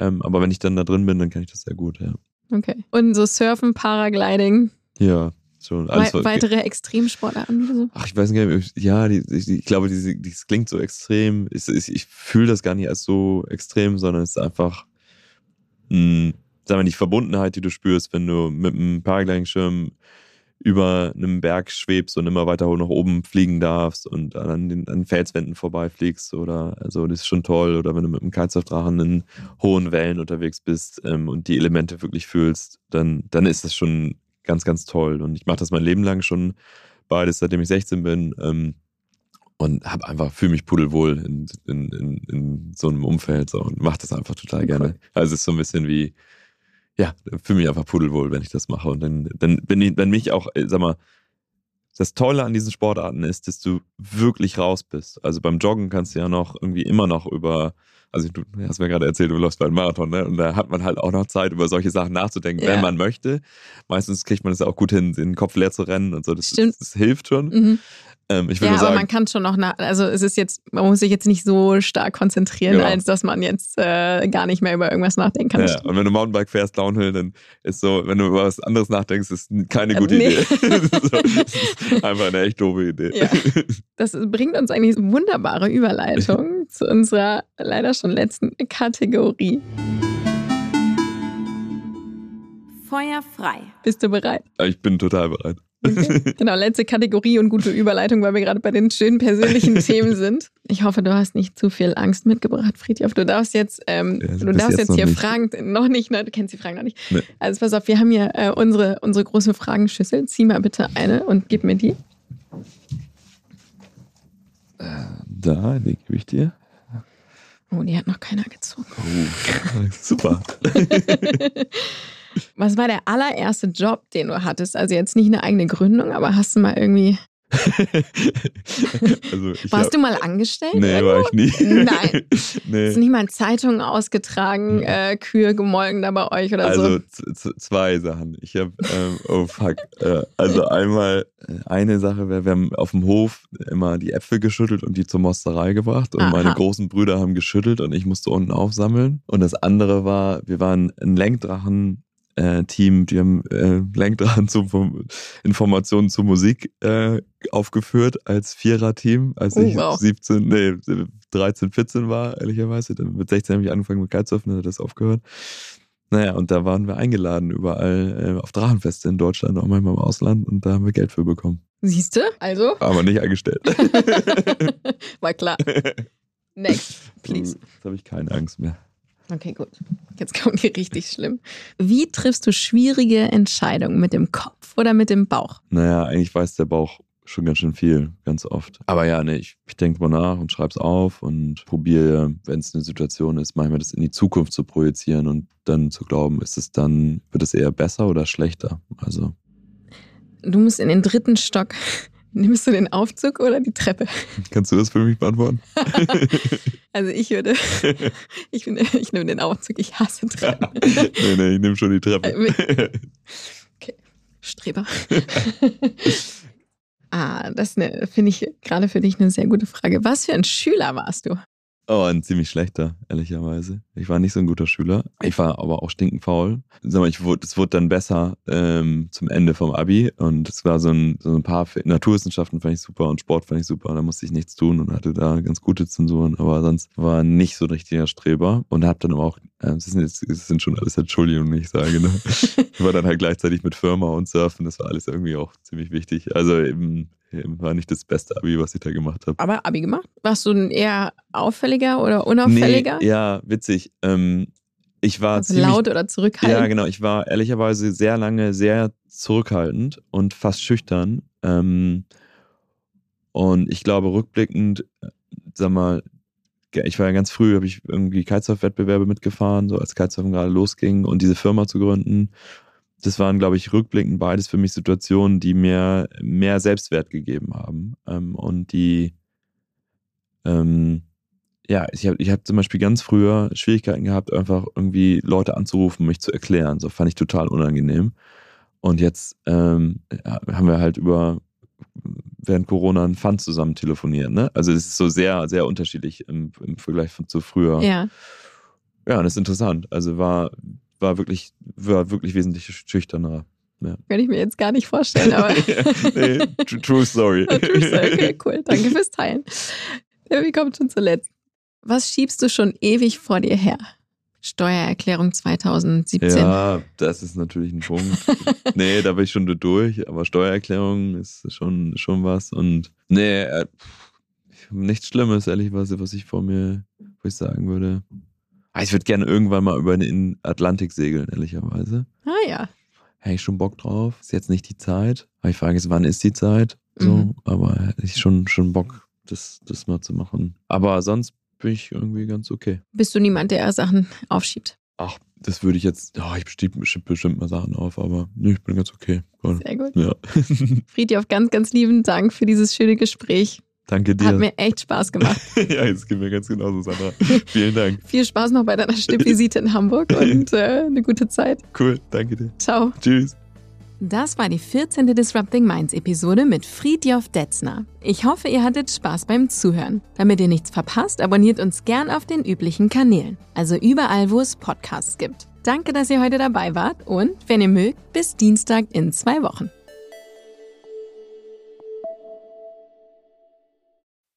Ähm, aber wenn ich dann da drin bin, dann kann ich das sehr gut, ja. Okay. Und so Surfen, Paragliding, Ja, schon. Alles, We weitere Extremsportarten oder so? Ach, ich weiß nicht, ja, die, die, ich glaube, das die, klingt so extrem. Ich, ich, ich fühle das gar nicht als so extrem, sondern es ist einfach, mh, hm, sag mal, die Verbundenheit, die du spürst, wenn du mit einem Paragliding-Schirm über einem Berg schwebst und immer weiter nach oben fliegen darfst und an den an Felswänden vorbeifliegst oder also das ist schon toll. Oder wenn du mit einem Kitesurfdrachen in hohen Wellen unterwegs bist ähm, und die Elemente wirklich fühlst, dann dann ist das schon ganz ganz toll. Und ich mache das mein Leben lang schon beides, seitdem ich 16 bin ähm, und habe einfach fühle mich pudelwohl in, in, in, in so einem Umfeld so, und mache das einfach total gerne. Also es ist so ein bisschen wie ja, fühle mich einfach pudelwohl, wenn ich das mache. Und dann, dann bin ich, wenn mich auch, äh, sag mal, das Tolle an diesen Sportarten ist, dass du wirklich raus bist. Also beim Joggen kannst du ja noch irgendwie immer noch über, also du hast mir gerade erzählt, du läufst beim Marathon, ne? Und da hat man halt auch noch Zeit, über solche Sachen nachzudenken, ja. wenn man möchte. Meistens kriegt man es auch gut hin, den Kopf leer zu rennen und so. Das, das, das hilft schon. Mhm. Ähm, ich ja, aber sagen, man kann schon noch, nach, also es ist jetzt, man muss sich jetzt nicht so stark konzentrieren, genau. als dass man jetzt äh, gar nicht mehr über irgendwas nachdenken kann. Ja, und wenn du Mountainbike fährst, Downhill, dann ist so, wenn du über was anderes nachdenkst, ist keine gute nee. Idee. so, einfach eine echt doofe Idee. Ja. Das bringt uns eigentlich wunderbare Überleitung zu unserer leider schon letzten Kategorie. Feuer frei. Bist du bereit? Ich bin total bereit. Okay. Genau, letzte Kategorie und gute Überleitung, weil wir gerade bei den schönen persönlichen Themen sind. Ich hoffe, du hast nicht zu viel Angst mitgebracht, Friedhof. Du darfst jetzt, ähm, ja, du darfst jetzt, jetzt hier nicht. Fragen, noch nicht, ne? du kennst die Fragen noch nicht. Nee. Also pass auf, wir haben hier äh, unsere, unsere große Fragenschüssel. Zieh mal bitte eine und gib mir die. Äh, da, die gebe ich dir. Oh, die hat noch keiner gezogen. Oh, super. Was war der allererste Job, den du hattest? Also jetzt nicht eine eigene Gründung, aber hast du mal irgendwie also Warst hab, du mal angestellt? Nee, irgendwo? war ich nie. Nein. nee. Ist nicht mal Zeitungen ausgetragen, äh, Kühe gemolken da bei euch oder also, so? Also zwei Sachen. Ich habe, ähm, oh fuck. Äh, also einmal, äh, eine Sache wäre, wir haben auf dem Hof immer die Äpfel geschüttelt und die zur Mosterei gebracht. Und Aha. meine großen Brüder haben geschüttelt und ich musste unten aufsammeln. Und das andere war, wir waren ein Lenkdrachen äh, Team, die haben äh, Lenkdrachen zu Informationen zu Musik äh, aufgeführt als Vierer-Team, als oh, ich wow. 17, nee, 13, 14 war, ehrlicherweise. Dann mit 16 habe ich angefangen mit Kitesurfen, dann hat das aufgehört. Naja, und da waren wir eingeladen überall äh, auf Drachenfeste in Deutschland, auch manchmal im Ausland und da haben wir Geld für bekommen. Siehst du? Also? Aber nicht eingestellt. War klar. Next, please. Jetzt habe ich keine Angst mehr. Okay, gut. Jetzt kommt hier richtig schlimm. Wie triffst du schwierige Entscheidungen? Mit dem Kopf oder mit dem Bauch? Naja, eigentlich weiß der Bauch schon ganz schön viel, ganz oft. Aber ja, nee, ich, ich denke mal nach und schreibe es auf und probiere, wenn es eine Situation ist, manchmal das in die Zukunft zu projizieren und dann zu glauben, ist es dann, wird es eher besser oder schlechter? Also. Du musst in den dritten Stock Nimmst du den Aufzug oder die Treppe? Kannst du das für mich beantworten? also ich würde, ich, ich nehme den Aufzug, ich hasse Treppen. nee, nee, ich nehme schon die Treppe. Äh, okay, Streber. ah, das finde ich gerade für dich eine sehr gute Frage. Was für ein Schüler warst du? Oh, ein ziemlich schlechter, ehrlicherweise. Ich war nicht so ein guter Schüler. Ich war aber auch stinkend faul. Sag mal, ich wurde, es wurde dann besser ähm, zum Ende vom Abi und es war so ein, so ein paar Naturwissenschaften fand ich super und Sport fand ich super. Da musste ich nichts tun und hatte da ganz gute Zensuren, aber sonst war nicht so ein richtiger Streber und habe dann aber auch, äh, das, sind jetzt, das sind schon alles Entschuldigungen, ich sage. Ne? ich war dann halt gleichzeitig mit Firma und Surfen, das war alles irgendwie auch ziemlich wichtig. Also eben war nicht das beste Abi, was ich da gemacht habe. Aber Abi gemacht? Warst du ein eher auffälliger oder unauffälliger? Nee, ja, witzig. Ähm, ich war also ziemlich, laut oder zurückhaltend. Ja, genau. Ich war ehrlicherweise sehr lange sehr zurückhaltend und fast schüchtern. Ähm, und ich glaube, rückblickend, sag mal, ich war ja ganz früh, habe ich irgendwie Kitesurf-Wettbewerbe mitgefahren, so als Kitesurfen gerade losging und diese Firma zu gründen das waren, glaube ich, rückblickend beides für mich Situationen, die mir mehr Selbstwert gegeben haben. Ähm, und die, ähm, ja, ich habe ich hab zum Beispiel ganz früher Schwierigkeiten gehabt, einfach irgendwie Leute anzurufen, mich zu erklären. So fand ich total unangenehm. Und jetzt ähm, haben wir halt über während Corona ein Fund zusammen telefoniert. Ne? Also es ist so sehr, sehr unterschiedlich im, im Vergleich von zu früher. Ja. Ja, und das ist interessant. Also war war wirklich, war wirklich wesentlich schüchterner. Ja. Kann ich mir jetzt gar nicht vorstellen, aber. nee, true story. true story. Okay, cool. Danke fürs Teilen. Ja, wir kommen schon zuletzt. Was schiebst du schon ewig vor dir her? Steuererklärung 2017. Ja, das ist natürlich ein Punkt. nee, da bin ich schon durch, aber Steuererklärung ist schon, schon was. Und nee, äh, nichts Schlimmes, ehrlicherweise, was ich vor mir, wo ich sagen würde. Ah, ich würde gerne irgendwann mal über den Atlantik segeln, ehrlicherweise. Ah ja. Hätte ich schon Bock drauf. Ist jetzt nicht die Zeit. Aber ich frage jetzt, wann ist die Zeit? So, mhm. aber hätte ich schon, schon Bock, das, das mal zu machen. Aber sonst bin ich irgendwie ganz okay. Bist du niemand, der Sachen aufschiebt? Ach, das würde ich jetzt, oh, ich schiebe bestimmt mal Sachen auf, aber nee, ich bin ganz okay. Sehr gut. Ja. Friedhof, ganz, ganz lieben Dank für dieses schöne Gespräch. Danke dir. Hat mir echt Spaß gemacht. ja, jetzt geht mir ganz genauso, Sandra. Vielen Dank. Viel Spaß noch bei deiner Stippvisite in Hamburg und äh, eine gute Zeit. Cool, danke dir. Ciao. Tschüss. Das war die 14. Disrupting Minds Episode mit Friedjof Detzner. Ich hoffe, ihr hattet Spaß beim Zuhören. Damit ihr nichts verpasst, abonniert uns gern auf den üblichen Kanälen, also überall, wo es Podcasts gibt. Danke, dass ihr heute dabei wart und, wenn ihr mögt, bis Dienstag in zwei Wochen.